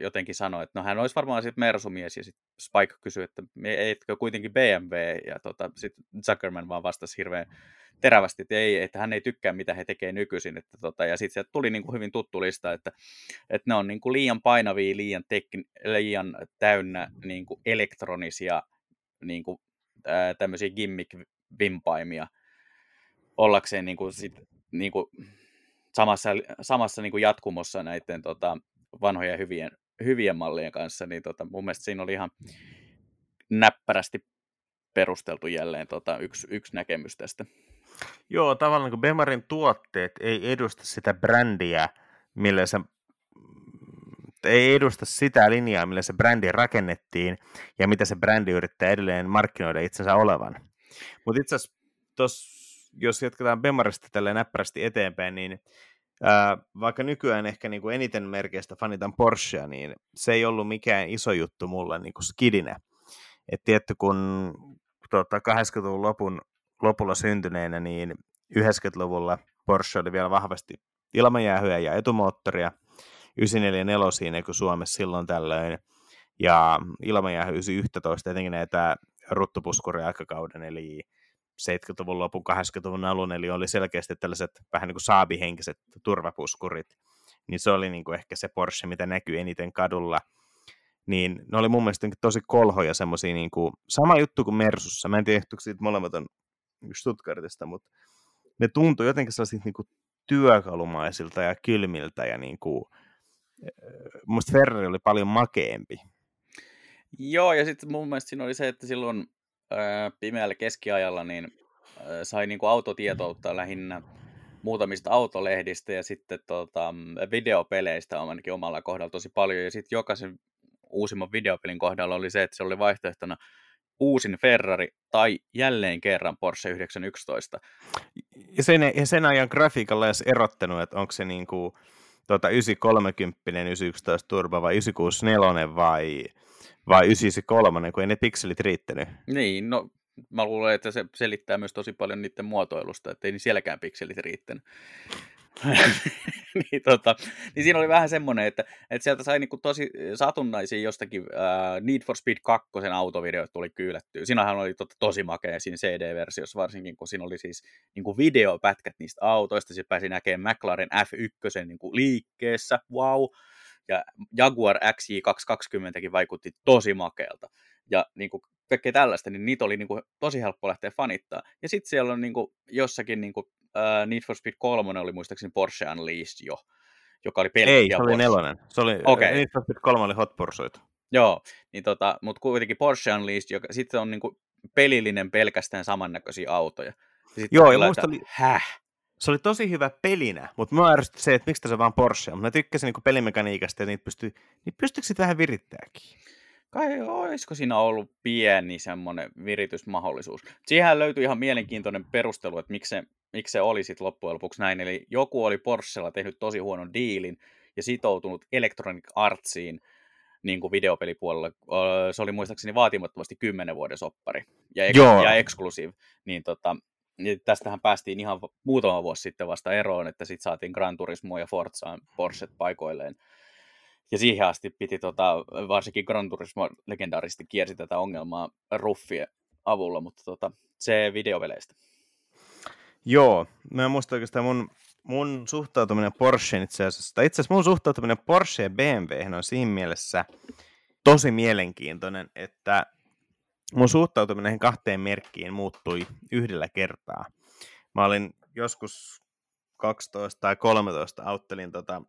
[SPEAKER 1] jotenkin sanoi, että no hän olisi varmaan sitten Mersumies, ja sitten Spike kysyi, että etkö kuitenkin BMW, ja tota, sitten Zuckerman vaan vastasi hirveän terävästi, että ei, että hän ei tykkää, mitä he tekee nykyisin, että tota, ja sitten sieltä tuli niin kuin hyvin tuttu lista, että, että ne on niin kuin liian painavia, liian, tekni, liian täynnä niin kuin elektronisia niin kuin, ää, tämmöisiä gimmick-vimpaimia, ollakseen niin kuin sit, niin kuin samassa, samassa niin kuin jatkumossa näiden tota, vanhojen hyvien, hyvien mallien kanssa, niin tota, mun mielestä siinä oli ihan näppärästi perusteltu jälleen tota, yksi, yksi näkemys tästä.
[SPEAKER 2] Joo, tavallaan kun Bemarin tuotteet ei edusta sitä brändiä, millä se ei edusta sitä linjaa, millä se brändi rakennettiin ja mitä se brändi yrittää edelleen markkinoida itsensä olevan. Mutta itse asiassa, jos jatketaan Bemarista tälle näppärästi eteenpäin, niin Vaikka nykyään ehkä niin kuin eniten merkeistä fanitan Porschea, niin se ei ollut mikään iso juttu mulle niin kuin skidinä. Et tietty, kun tota, 80-luvun lopun, lopulla syntyneenä, niin 90-luvulla Porsche oli vielä vahvasti ilmajäähyä ja etumoottoria. 944 kuin Suomessa silloin tällöin, ja ilmajäähy 11, etenkin näitä ruttupuskuria aikakauden, eli 70-luvun lopun, 80-luvun alun, eli oli selkeästi tällaiset vähän niin kuin saabihenkiset turvapuskurit, niin se oli niin kuin ehkä se Porsche, mitä näkyy eniten kadulla. Niin ne oli mun mielestä tosi kolhoja semmoisia, niin kuin, sama juttu kuin Mersussa. Mä en tiedä, että siitä molemmat on Stuttgartista, mutta ne tuntui jotenkin sellaisilta niin kuin työkalumaisilta ja kylmiltä ja niin kuin, musta Ferrari oli paljon makeempi.
[SPEAKER 1] Joo, ja sitten mun mielestä siinä oli se, että silloin pimeällä keskiajalla niin ää, sai niin kuin autotietoutta lähinnä muutamista autolehdistä ja sitten tota, videopeleistä ainakin omalla kohdalla tosi paljon. Ja sitten jokaisen uusimman videopelin kohdalla oli se, että se oli vaihtoehtona uusin Ferrari tai jälleen kerran Porsche 911.
[SPEAKER 2] Ja sen, ja sen ajan grafiikalla olisi erottanut, että onko se niin kuin, tuota, 930, 911 Turbo vai 964 vai, vai 993, kun ei ne pikselit riittänyt.
[SPEAKER 1] Niin, no mä luulen, että se selittää myös tosi paljon niiden muotoilusta, että ei sielläkään pikselit riittänyt. niin, tota, niin siinä oli vähän semmoinen, että, että sieltä sai niinku tosi satunnaisia jostakin uh, Need for Speed 2 autovideot tuli kyylättyä. Siinähän oli totta, tosi makea siinä CD-versiossa, varsinkin kun siinä oli siis niinku videopätkät niistä autoista. Se pääsi näkemään McLaren F1 niinku liikkeessä, wow. Ja Jaguar XJ220kin vaikutti tosi makealta. Ja niin kuin kaikkea tällaista, niin niitä oli niin kuin, tosi helppo lähteä fanittaa. Ja sitten siellä on niin kuin, jossakin niin kuin, uh, Need for Speed 3 oli muistaakseni Porsche Unleashed jo, joka oli pelkkiä
[SPEAKER 2] Ei, se oli nelonen. Se oli, okay. Need for Speed 3 oli Hot Pursuit.
[SPEAKER 1] Joo, niin tota, mutta kuitenkin Porsche Unleashed, joka sitten on niin kuin, pelillinen pelkästään samannäköisiä autoja.
[SPEAKER 2] Ja Joo, ja muista oli... Häh? Se oli tosi hyvä pelinä, mutta mä ärsytti se, että miksi se on vaan Porsche. Mä tykkäsin niin pelimekaniikasta ja niitä pystyy, niin pystyykö sitten vähän virittääkin?
[SPEAKER 1] kai olisiko siinä ollut pieni semmoinen viritysmahdollisuus. Siihen löytyi ihan mielenkiintoinen perustelu, että miksi se, miksi se oli sitten loppujen lopuksi näin. Eli joku oli Porschella tehnyt tosi huonon diilin ja sitoutunut Electronic Artsiin niin kuin videopelipuolella. Se oli muistaakseni vaatimattomasti 10 vuoden soppari ja, ek- ja exclusive. Niin tota, niin tästähän päästiin ihan muutama vuosi sitten vasta eroon, että sitten saatiin Gran Turismo ja Forzaan Porsche paikoilleen. Ja siihen asti piti tota, varsinkin Gran Turismo legendaaristi kiersi tätä ongelmaa ruffien avulla, mutta tota, se videoveleistä.
[SPEAKER 2] Joo, mä muistan oikeastaan mun, mun suhtautuminen Porscheen itse asiassa, tai itse asiassa mun suhtautuminen Porsche ja BMW on siinä mielessä tosi mielenkiintoinen, että mun suhtautuminen näihin kahteen merkkiin muuttui yhdellä kertaa. Mä olin joskus 12 tai 13 auttelin, tota,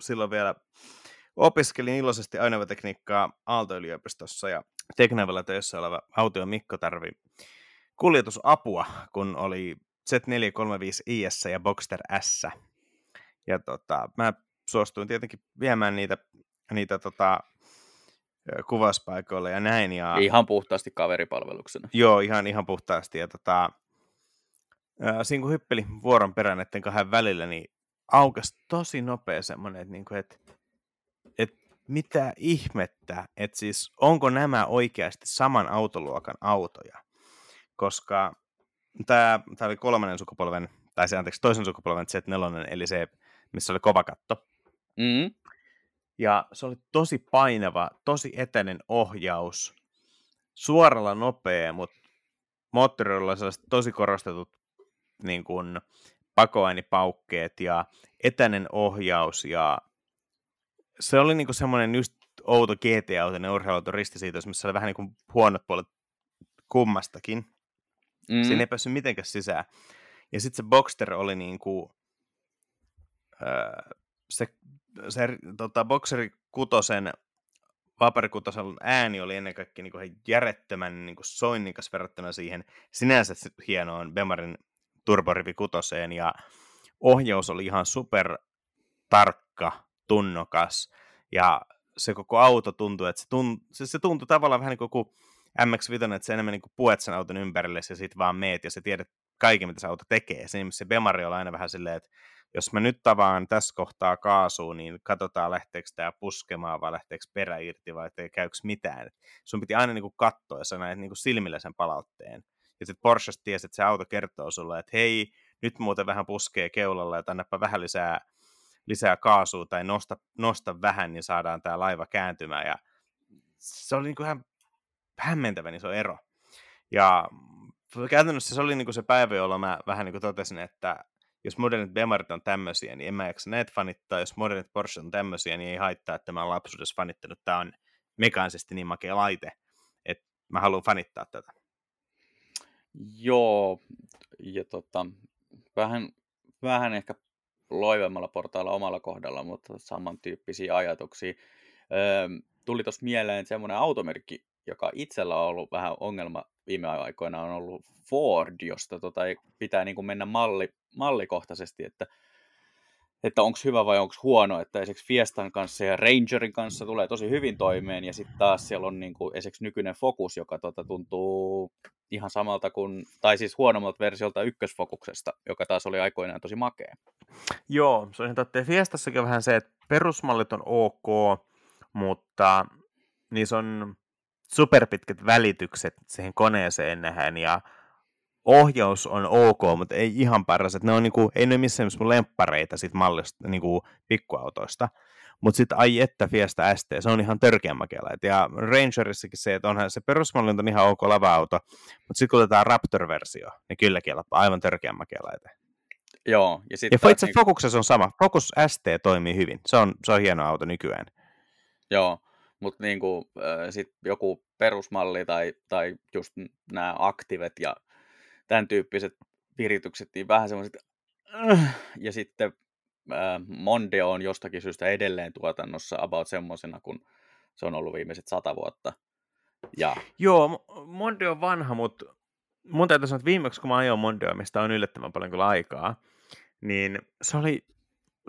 [SPEAKER 2] silloin vielä opiskelin iloisesti ajoneuvotekniikkaa Aalto-yliopistossa ja Teknavalla töissä oleva Autio Mikko tarvi kuljetusapua, kun oli Z435 IS ja Boxster S. Ja tota, mä suostuin tietenkin viemään niitä, niitä tota, kuvauspaikoille ja näin. Ja...
[SPEAKER 1] Ihan puhtaasti kaveripalveluksena.
[SPEAKER 2] Joo, ihan, ihan puhtaasti. Ja tota, siinä kun hyppeli vuoron perään näiden kahden välillä, niin aukesi tosi nopea semmoinen, että, niinku, että, että mitä ihmettä, että siis onko nämä oikeasti saman autoluokan autoja, koska tämä, tämä oli kolmannen sukupolven, tai se anteeksi toisen sukupolven Z4, eli se, missä oli kova katto.
[SPEAKER 1] Mm.
[SPEAKER 2] Ja se oli tosi painava, tosi etäinen ohjaus, suoralla nopea, mutta moottorilla oli tosi korostetut niin kuin, pakoäänipaukkeet ja etäinen ohjaus ja se oli niinku semmoinen just outo GT-autoinen urheiluauto ristisiitos, missä oli vähän niinku huonot puolet kummastakin. Mm. Siinä ei päässyt mitenkään sisään. Ja sitten se Boxster oli niinku, öö, se, se tota, Boxeri kutosen Vaparikutosen ääni oli ennen kaikkea niinku järjettömän niinku soinnikas verrattuna siihen sinänsä hienoon Bemarin turborivi kutoseen ja ohjaus oli ihan super tarkka, tunnokas ja se koko auto tuntui, että se, tunt, se, se tuntui tavallaan vähän niin kuin MX-5, että se enemmän niin kuin puet sen auton ympärille ja sitten vaan meet ja se tiedät kaiken, mitä se auto tekee. Se, se Bemari on aina vähän silleen, että jos mä nyt tavaan tässä kohtaa kaasuun, niin katsotaan lähteekö tämä puskemaan vai lähteekö perä irti vai käykö mitään. Sun piti aina niin kuin katsoa ja sä näet niin kuin silmillä sen palautteen. Ja sitten Porsche tiesi, että se auto kertoo sulle, että hei, nyt muuten vähän puskee keulalla, että annapa vähän lisää lisää kaasua tai nosta, nosta vähän, niin saadaan tämä laiva kääntymään. Ja se oli niin kuin ihan hämmentävän iso ero. Ja käytännössä se oli niin kuin se päivä, jolloin mä vähän niin kuin totesin, että jos modernit Bemarit on tämmöisiä, niin en mä jaksa näitä fanittaa. Jos modernit Porsche on tämmöisiä, niin ei haittaa, että mä oon lapsuudessa fanittanut. Tämä on mekaanisesti niin makea laite, että mä haluan fanittaa tätä.
[SPEAKER 1] Joo, ja tota, vähän, vähän ehkä loivemmalla portailla omalla kohdalla, mutta samantyyppisiä ajatuksia. Öö, tuli tuossa mieleen semmoinen automerkki, joka itsellä on ollut vähän ongelma viime aikoina, on ollut Ford, josta tota ei pitää niin kuin mennä malli, mallikohtaisesti, että että onko hyvä vai onko huono, että esimerkiksi Fiestan kanssa ja Rangerin kanssa tulee tosi hyvin toimeen, ja sitten taas siellä on niin kuin esimerkiksi nykyinen Focus, joka tota, tuntuu ihan samalta kuin, tai siis huonommalta versiolta ykkösfokuksesta, joka taas oli aikoinaan tosi makea.
[SPEAKER 2] Joo, se on totta. Fiestassakin vähän se, että perusmallit on ok, mutta niissä on superpitkät välitykset siihen koneeseen nähden, ja ohjaus on ok, mutta ei ihan paras. Että ne on niinku, ei ne missään mun lemppareita sit mallista, niinku pikkuautoista. Mutta sitten ai että Fiesta ST, se on ihan törkeän makelaita. Ja Rangerissakin se, että onhan se perusmalli on ihan ok lava-auto, mutta sitten kun otetaan Raptor-versio, niin kyllä kelpaa aivan törkeän makelaita.
[SPEAKER 1] Joo.
[SPEAKER 2] Ja, sit ja itse niin... On sama. Focus ST toimii hyvin. Se on, se on hieno auto nykyään.
[SPEAKER 1] Joo, mutta niin kuin, äh, sit joku perusmalli tai, tai just nämä aktivet ja tämän tyyppiset viritykset, niin vähän semmoiset, äh, ja sitten äh, Mondeo on jostakin syystä edelleen tuotannossa about semmoisena, kun se on ollut viimeiset sata vuotta. Ja...
[SPEAKER 2] Joo, Mondeo on vanha, mutta mun täytyy sanoa, että viimeksi kun mä ajoin Mondeo, mistä on yllättävän paljon kyllä aikaa, niin se oli,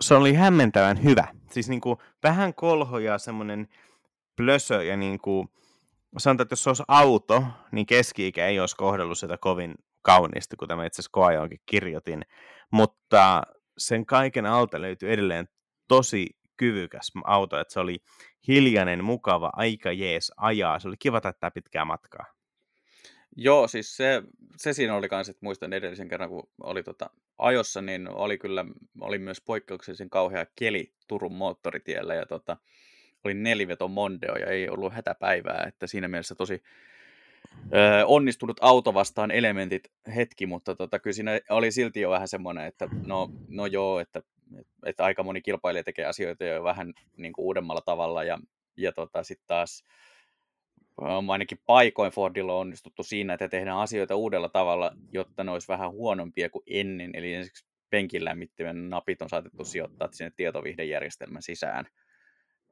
[SPEAKER 2] se oli hämmentävän hyvä. Siis niin kuin vähän kolho ja semmoinen plösö ja niin kuin, sanotaan, että jos se olisi auto, niin keski-ikä ei olisi kohdellut sitä kovin kauniisti, kuten mä itse asiassa kirjoitin, mutta sen kaiken alta löytyi edelleen tosi kyvykäs auto, että se oli hiljainen, mukava, aika jees ajaa, se oli kiva tätä pitkää matkaa.
[SPEAKER 1] Joo, siis se, se siinä oli kanssa, että muistan edellisen kerran, kun oli tota ajossa, niin oli kyllä, oli myös poikkeuksellisen kauhea keli Turun moottoritiellä, ja tota, oli neliveto Mondeo, ja ei ollut hätäpäivää, että siinä mielessä tosi ö, onnistunut auto vastaan elementit hetki, mutta tota, kyllä siinä oli silti jo vähän semmoinen, että no, no joo, että, että aika moni kilpailija tekee asioita jo vähän niin kuin uudemmalla tavalla ja, ja tota, sitten taas ainakin paikoin Fordilla on onnistuttu siinä, että tehdään asioita uudella tavalla, jotta ne olisi vähän huonompia kuin ennen. Eli ensiksi penkin lämmittimen napit on saatettu sijoittaa sinne tietovihdejärjestelmän sisään,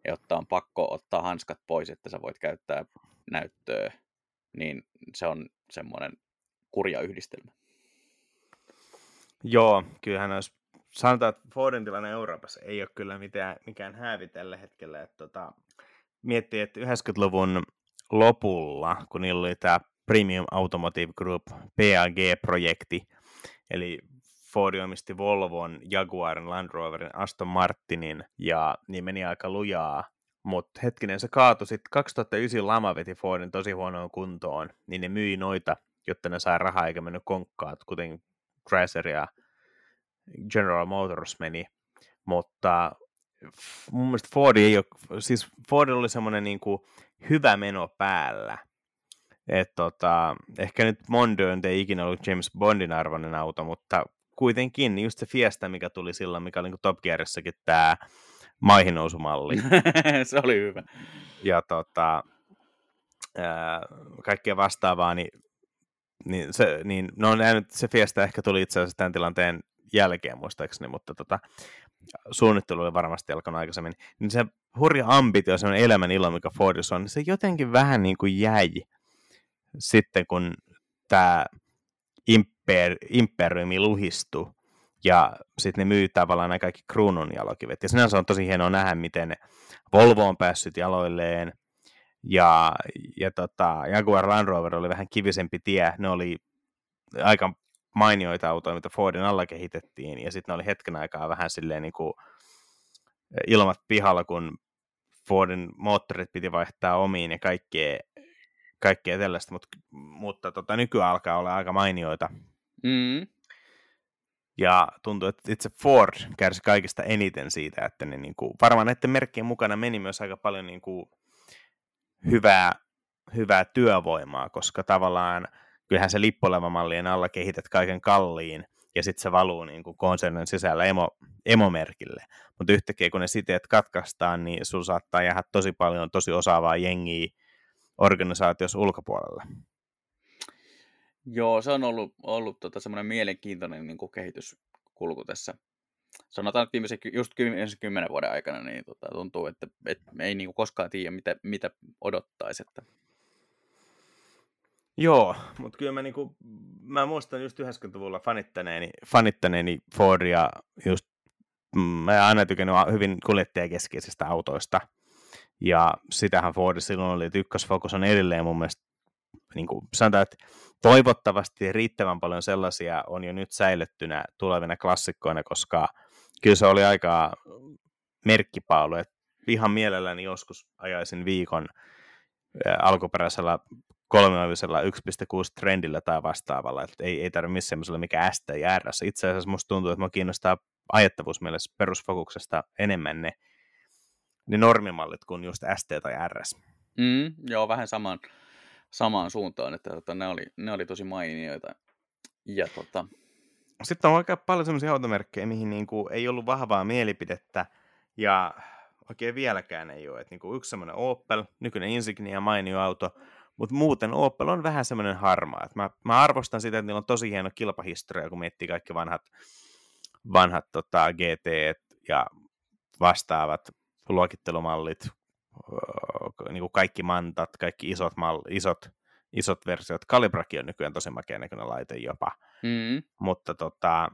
[SPEAKER 1] jotta on pakko ottaa hanskat pois, että sä voit käyttää näyttöä niin se on semmoinen kurja yhdistelmä.
[SPEAKER 2] Joo, kyllähän olisi, sanotaan, että Fordin tilanne Euroopassa ei ole kyllä mitään, mikään häävi tällä hetkellä. Että tota, miettii, että 90-luvun lopulla, kun niillä oli tämä Premium Automotive Group, PAG-projekti, eli Ford omisti Volvon, Jaguarin, Land Roverin, Aston Martinin, ja niin meni aika lujaa mutta hetkinen, se kaatui sitten 2009 lama veti Fordin tosi huonoon kuntoon, niin ne myi noita, jotta ne sai rahaa eikä mennyt konkkaat, kuten Chrysler ja General Motors meni. Mutta mun mielestä Ford ei ole, siis Ford oli semmoinen niin kuin hyvä meno päällä. Et tota, ehkä nyt Mondeo ei ikinä ollut James Bondin arvoinen auto, mutta kuitenkin niin just se Fiesta, mikä tuli silloin, mikä oli niin Top Gearissakin tämä maihinnousumalli.
[SPEAKER 1] se oli hyvä.
[SPEAKER 2] Ja tota, ää, kaikkea vastaavaa, niin, niin, se, niin no näin, se Fiesta ehkä tuli itse asiassa tämän tilanteen jälkeen muistaakseni, mutta tota, suunnittelu oli varmasti alkanut aikaisemmin, niin se hurja ambitio, se elämän ilo, mikä Fordissa on, niin se jotenkin vähän niin kuin jäi sitten, kun tämä imper, imperiumi luhistui ja sitten ne myy tavallaan nämä kaikki kruunun jalokivet. Ja sinänsä on tosi hienoa nähdä, miten Volvo on päässyt jaloilleen, ja, ja tota, Jaguar Land Rover oli vähän kivisempi tie, ne oli aika mainioita autoja, mitä Fordin alla kehitettiin, ja sitten ne oli hetken aikaa vähän silleen niin kuin ilmat pihalla, kun Fordin moottorit piti vaihtaa omiin ja kaikkea, kaikkea tällaista, mutta, mutta tota, nykyään alkaa olla aika mainioita.
[SPEAKER 1] Mm.
[SPEAKER 2] Ja tuntuu, että itse Ford kärsi kaikista eniten siitä, että ne niin kuin, varmaan näiden merkkien mukana meni myös aika paljon niin kuin, hyvää, hyvää työvoimaa, koska tavallaan kyllähän se lippulevamallien alla kehität kaiken kalliin, ja sitten se valuu niin kuin konsernin sisällä emo, emomerkille. Mutta yhtäkkiä kun ne siteet katkaistaan, niin sulla saattaa jäädä tosi paljon tosi osaavaa jengiä organisaatiossa ulkopuolella.
[SPEAKER 1] Joo, se on ollut, ollut tota semmoinen mielenkiintoinen niin kuin kehityskulku tässä. Sanotaan, että viimeisen, just viimeisen kymmenen vuoden aikana niin tota, tuntuu, että, että ei niin kuin koskaan tiedä, mitä, mitä odottaisi. Että...
[SPEAKER 2] Joo, mutta kyllä mä, niinku, mä muistan just 90-luvulla fanittaneeni, fanittaneeni Fordia just mm, mä aina tykännyt hyvin kuljettajakeskeisistä autoista. Ja sitähän Ford silloin oli, että ykkösfokus on edelleen mun mielestä, niin kuin sanotaan, että toivottavasti riittävän paljon sellaisia on jo nyt säilyttynä tulevina klassikkoina, koska kyllä se oli aika merkkipaalu, että ihan mielelläni joskus ajaisin viikon alkuperäisellä kolmioivisella 1.6 trendillä tai vastaavalla, että ei, ei tarvitse missään semmoisella mikä ST ja RS. Itse asiassa musta tuntuu, että mä kiinnostaa ajattavuusmielessä perusfokuksesta enemmän ne, ne normimallit kuin just ST tai RS.
[SPEAKER 1] Mm, joo, vähän samaan, samaan suuntaan, että tota, ne, oli, ne oli tosi mainioita. Ja, tota...
[SPEAKER 2] Sitten on aika paljon sellaisia automerkkejä, mihin niin kuin ei ollut vahvaa mielipidettä, ja oikein vieläkään ei ole. Et niin kuin yksi semmoinen Opel, nykyinen Insignia, mainio auto, mutta muuten Opel on vähän semmoinen harmaa. Et mä, mä arvostan sitä, että niillä on tosi hieno kilpahistoria, kun miettii kaikki vanhat, vanhat tota, GT ja vastaavat luokittelumallit, niin kuin kaikki mantat, kaikki isot, mal, isot, isot versiot. Kalibrakin on nykyään tosi makea näköinen laite jopa. Mm. Mutta tota,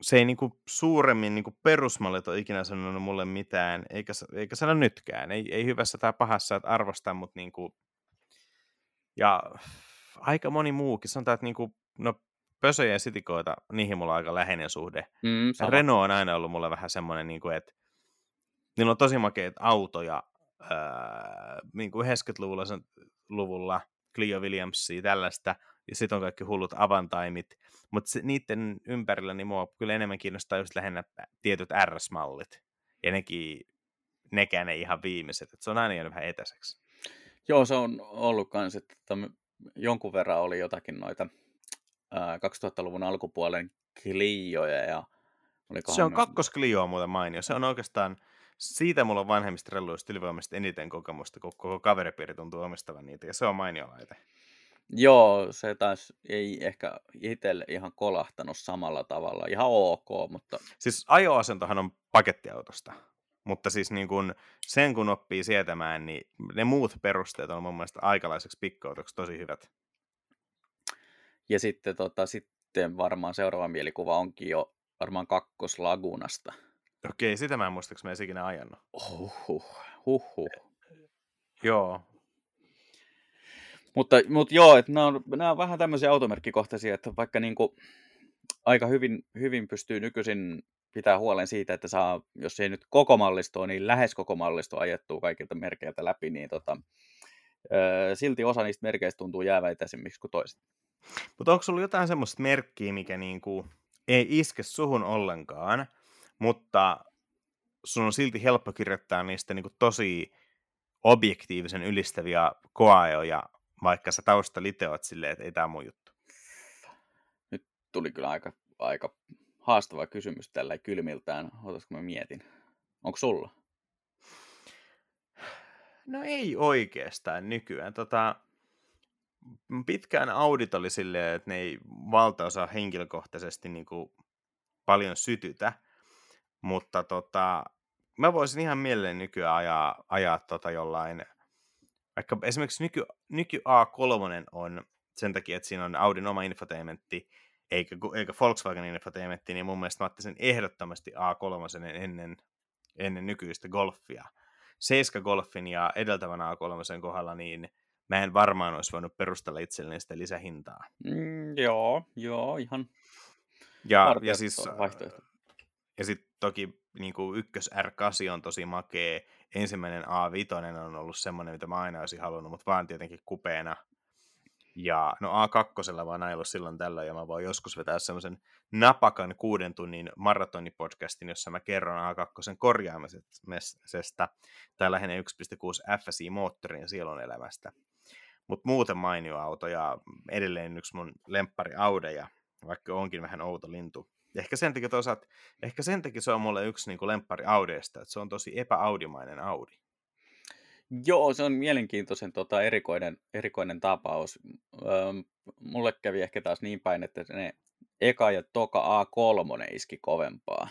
[SPEAKER 2] se ei niinku suuremmin niinku perusmallit ole ikinä sanonut mulle mitään, eikä, eikä sano nytkään. Ei, ei hyvässä tai pahassa, että arvostan, mutta niinku, ja aika moni muukin, sanotaan, että niinku, no pösöjä ja sitikoita, niihin mulla on aika läheinen suhde. Mm, Renault on aina ollut mulle vähän semmoinen, niinku, että niillä on tosi makeita autoja, öö, niin kuin 90-luvulla luvulla, Clio Williamsia, tällaista, ja sitten on kaikki hullut avantaimit, mutta niiden ympärillä niin mua kyllä enemmän kiinnostaa just lähinnä tietyt RS-mallit, ja nekin, nekään ei ihan viimeiset, että se on aina jäänyt vähän etäiseksi.
[SPEAKER 1] Joo, se on ollut kans, että jonkun verran oli jotakin noita ää, 2000-luvun alkupuolen Clioja ja
[SPEAKER 2] Se on kakkos Clio muuten mainio. Se on oikeastaan, siitä mulla on vanhemmista relluista ylivoimaisesti eniten kokemusta, kun koko kaveripiiri tuntuu omistavan niitä, ja se on mainio laite.
[SPEAKER 1] Joo, se taas ei ehkä itselle ihan kolahtanut samalla tavalla. Ihan ok, mutta...
[SPEAKER 2] Siis ajoasentohan on pakettiautosta. Mutta siis niin kun sen kun oppii sietämään, niin ne muut perusteet on mun mielestä aikalaiseksi pikkoutoksi tosi hyvät.
[SPEAKER 1] Ja sitten, tota, sitten varmaan seuraava mielikuva onkin jo varmaan kakkoslagunasta.
[SPEAKER 2] Okei, sitä mä en muista, mä ikinä ajanut.
[SPEAKER 1] Huhhuh, huhhuh.
[SPEAKER 2] Joo.
[SPEAKER 1] Mutta, mutta joo, että nämä, on, nämä on vähän tämmöisiä automerkkikohtaisia, että vaikka niin kuin aika hyvin, hyvin pystyy nykyisin pitää huolen siitä, että saa, jos ei nyt koko mallistoa, niin lähes koko mallistoa ajettua kaikilta merkeiltä läpi, niin tota, silti osa niistä merkeistä tuntuu jäävän etäisemmiksi kuin toiset.
[SPEAKER 2] Mutta onko sulla jotain semmoista merkkiä, mikä niinku ei iske suhun ollenkaan, mutta sun on silti helppo kirjoittaa niistä niinku tosi objektiivisen ylistäviä koajoja, vaikka sä tausta liteot silleen, että ei tämä mun juttu?
[SPEAKER 1] Nyt tuli kyllä aika, aika haastava kysymys tällä kylmiltään. Otasko mä mietin? Onko sulla?
[SPEAKER 2] No ei oikeastaan nykyään. Tota, pitkään audit oli silleen, että ne ei valtaosa henkilökohtaisesti niin kuin paljon sytytä, mutta tota, mä voisin ihan mielelläni nykyään ajaa, ajaa tota jollain, vaikka esimerkiksi nyky, nyky A3 on sen takia, että siinä on Audin oma infotainmentti, eikä, eikä Volkswagenin infotainmentti, niin mun mielestä mä ottaisin ehdottomasti A3 ennen, ennen nykyistä Golfia. 7 Golfin ja edeltävän A3 kohdalla, niin mä en varmaan olisi voinut perustella itselleni sitä lisähintaa.
[SPEAKER 1] Mm, joo, joo, ihan
[SPEAKER 2] ja, ja siis, vaihtoehto. Ja sitten toki niin kuin ykkös R8 on tosi makea. Ensimmäinen A5 on ollut semmoinen, mitä mä aina olisin halunnut, mutta vaan tietenkin kupeena. Ja no A2 vaan ajellut silloin tällä, ja mä voin joskus vetää semmoisen napakan kuuden tunnin maratonipodcastin, jossa mä kerron A2 korjaamisesta tai lähinnä 1.6 FSI-moottorin sielun elämästä. Mutta muuten mainio auto ja edelleen yksi mun lemppari Audeja, vaikka onkin vähän outo lintu. Ehkä sen takia toisaalta, ehkä sen takia se on mulle yksi niin lemppari Audeista, että se on tosi epäaudimainen Audi.
[SPEAKER 1] Joo, se on mielenkiintoisen tota, erikoinen, erikoinen tapaus. Öö, mulle kävi ehkä taas niin päin, että ne eka ja toka A3 iski kovempaa.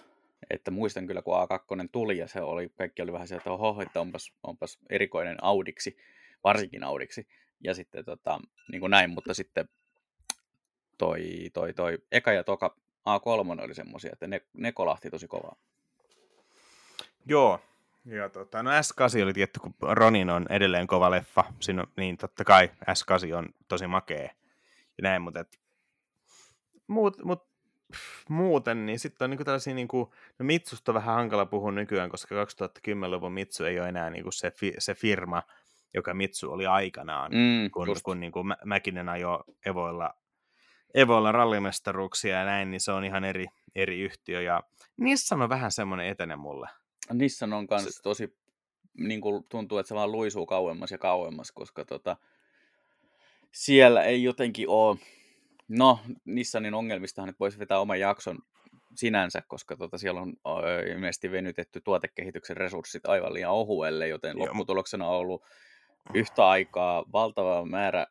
[SPEAKER 1] Että muistan kyllä, kun A2 tuli ja se oli, kaikki oli vähän sieltä, oho, että onpas, onpas erikoinen Audiksi, varsinkin Audiksi. Ja sitten tota, niin kuin näin, mutta sitten toi, toi, toi eka ja toka A3 oli semmoisia, että ne, ne kolahti tosi kovaa.
[SPEAKER 2] Joo, ja tota, no S8 oli tietty, kun Ronin on edelleen kova leffa, siinä on, niin totta kai S8 on tosi makea ja näin, mutta et, muut, mut, pff, muuten, niin sitten on niinku tällaisia, niinku, no Mitsusta on vähän hankala puhua nykyään, koska 2010-luvun Mitsu ei ole enää niinku se, fi, se firma, joka Mitsu oli aikanaan, mm, kun, kun niinku Mäkinen ajoi Evoilla, Evoilla rallimestaruuksia ja näin, niin se on ihan eri, eri yhtiö, ja Nissan on vähän semmoinen etene mulle.
[SPEAKER 1] Nissan on myös se... tosi, niin kuin tuntuu, että se vaan luisuu kauemmas ja kauemmas, koska tota, siellä ei jotenkin ole, no Nissanin ongelmistahan nyt voisi vetää oman jakson sinänsä, koska tota, siellä on ilmeisesti venytetty tuotekehityksen resurssit aivan liian ohuelle, joten lopputuloksena on ollut yhtä aikaa valtava määrä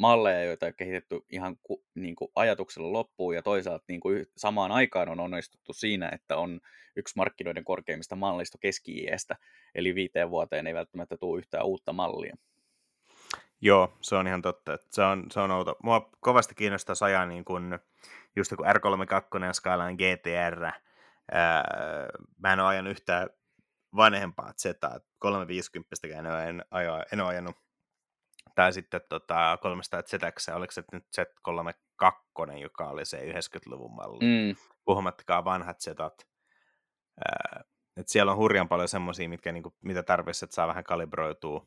[SPEAKER 1] malleja, joita on kehitetty ihan ku, niin kuin ajatuksella loppuun, ja toisaalta niin kuin samaan aikaan on onnistuttu siinä, että on yksi markkinoiden korkeimmista mallisto keski eli viiteen vuoteen ei välttämättä tule yhtään uutta mallia.
[SPEAKER 2] Joo, se on ihan totta. Että se, on, se on outo. Mua kovasti kiinnostaa ajaa niin kuin, just kun R32 ja Skyline GTR. Ää, mä en ole ajanut yhtään vanhempaa Z, 350 en en, en ole ajanut tai sitten tota, 300 ZX, oliko se nyt Z32, joka oli se 90-luvun malli, mm. puhumattakaan vanhat Zetat. Äh, et siellä on hurjan paljon semmoisia, mitkä, niinku, mitä tarvitsisi, että saa vähän kalibroitua,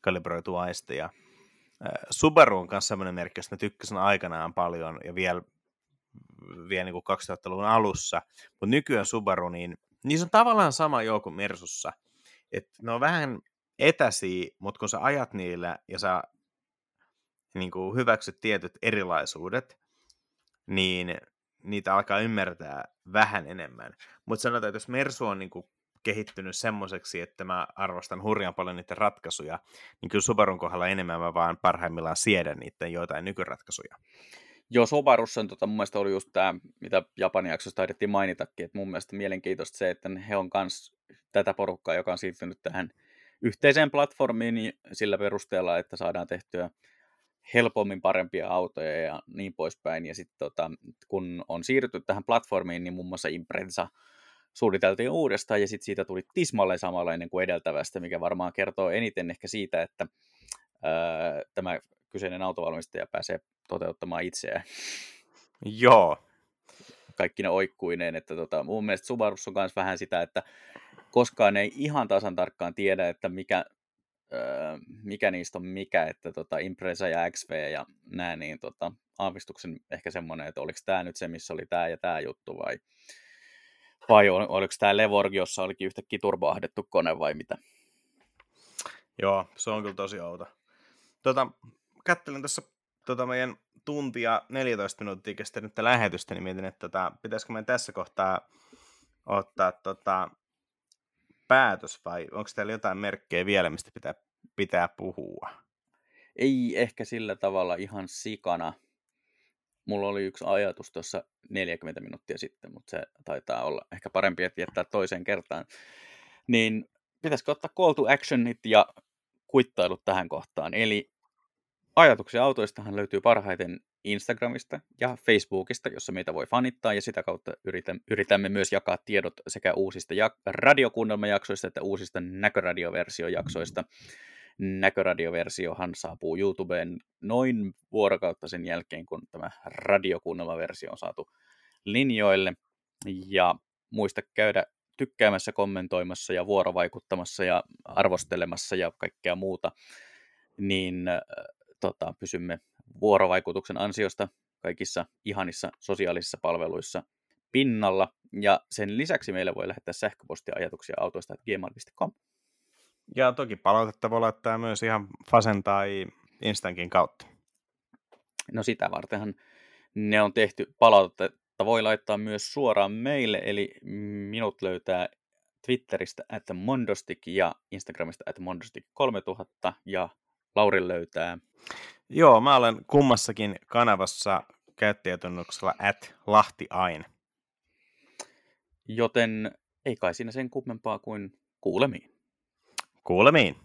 [SPEAKER 2] kalibroitua aisteja. Äh, Subaru on myös semmoinen merkki, josta mä tykkäsin aikanaan paljon ja vielä, vielä niin 2000-luvun alussa, mutta nykyään Subaru, niin niissä on tavallaan sama joku kuin Mersussa, että ne on vähän etäisiä, mutta kun sä ajat niillä ja sä niin kuin hyväksyt tietyt erilaisuudet, niin niitä alkaa ymmärtää vähän enemmän. Mutta sanotaan, että jos Mersu on niin kuin kehittynyt semmoiseksi, että mä arvostan hurjan paljon niiden ratkaisuja, niin kyllä Subarun kohdalla enemmän mä vaan parhaimmillaan siedän niiden joitain nykyratkaisuja.
[SPEAKER 1] Joo, Subarussa on, tota, mun mielestä oli just tämä, mitä Japanin jaksossa taidettiin mainitakin, että mun mielestä mielenkiintoista se, että he on myös tätä porukkaa, joka on siirtynyt tähän yhteiseen platformiin niin sillä perusteella, että saadaan tehtyä helpommin parempia autoja ja niin poispäin. Ja sitten tota, kun on siirrytty tähän platformiin, niin muun muassa Impreza suunniteltiin uudestaan ja sitten siitä tuli tismalleen samanlainen kuin edeltävästä, mikä varmaan kertoo eniten ehkä siitä, että ää, tämä kyseinen autovalmistaja pääsee toteuttamaan itseään.
[SPEAKER 2] Joo.
[SPEAKER 1] Kaikki ne oikkuineen, että tota, mun mielestä Subarussa on myös vähän sitä, että koskaan ei ihan tasan tarkkaan tiedä, että mikä, öö, mikä niistä on mikä, että tota, Impreza ja XV ja nämä, niin tota, aavistuksen ehkä semmoinen, että oliko tämä nyt se, missä oli tämä ja tämä juttu vai, vai ol, oliko tämä Levorg, jossa olikin yhtäkkiä turboahdettu kone vai mitä?
[SPEAKER 2] Joo, se on kyllä tosi outo. Tota, kattelin tässä tota meidän tuntia 14 minuuttia kestänyttä lähetystä, niin mietin, että tota, pitäisikö meidän tässä kohtaa ottaa tota, päätös vai onko teillä jotain merkkejä vielä, mistä pitää, pitää puhua?
[SPEAKER 1] Ei ehkä sillä tavalla ihan sikana. Mulla oli yksi ajatus tuossa 40 minuuttia sitten, mutta se taitaa olla ehkä parempi, että jättää toiseen kertaan. Niin pitäisikö ottaa call to actionit ja kuittailut tähän kohtaan. Eli ajatuksia autoistahan löytyy parhaiten Instagramista ja Facebookista, jossa meitä voi fanittaa, ja sitä kautta yritämme myös jakaa tiedot sekä uusista jak- radiokuunnelmajaksoista että uusista näköradioversiojaksoista. Näköradioversiohan saapuu YouTubeen noin vuorokautta sen jälkeen, kun tämä radiokuunnelmaversio on saatu linjoille. Ja muista käydä tykkäämässä, kommentoimassa ja vuorovaikuttamassa ja arvostelemassa ja kaikkea muuta, niin äh, tota, pysymme vuorovaikutuksen ansiosta kaikissa ihanissa sosiaalisissa palveluissa pinnalla. Ja sen lisäksi meille voi lähettää sähköpostia ajatuksia autoista gmail.com.
[SPEAKER 2] Ja toki palautetta voi laittaa myös ihan Fasen tai Instankin kautta.
[SPEAKER 1] No sitä vartenhan ne on tehty. Palautetta voi laittaa myös suoraan meille, eli minut löytää Twitteristä että Mondostik ja Instagramista että Mondostik3000 ja Lauri löytää.
[SPEAKER 2] Joo, mä olen kummassakin kanavassa käyttäjätunnuksella at Lahtiain.
[SPEAKER 1] Joten ei kai siinä sen kummempaa kuin kuulemiin.
[SPEAKER 2] Kuulemiin.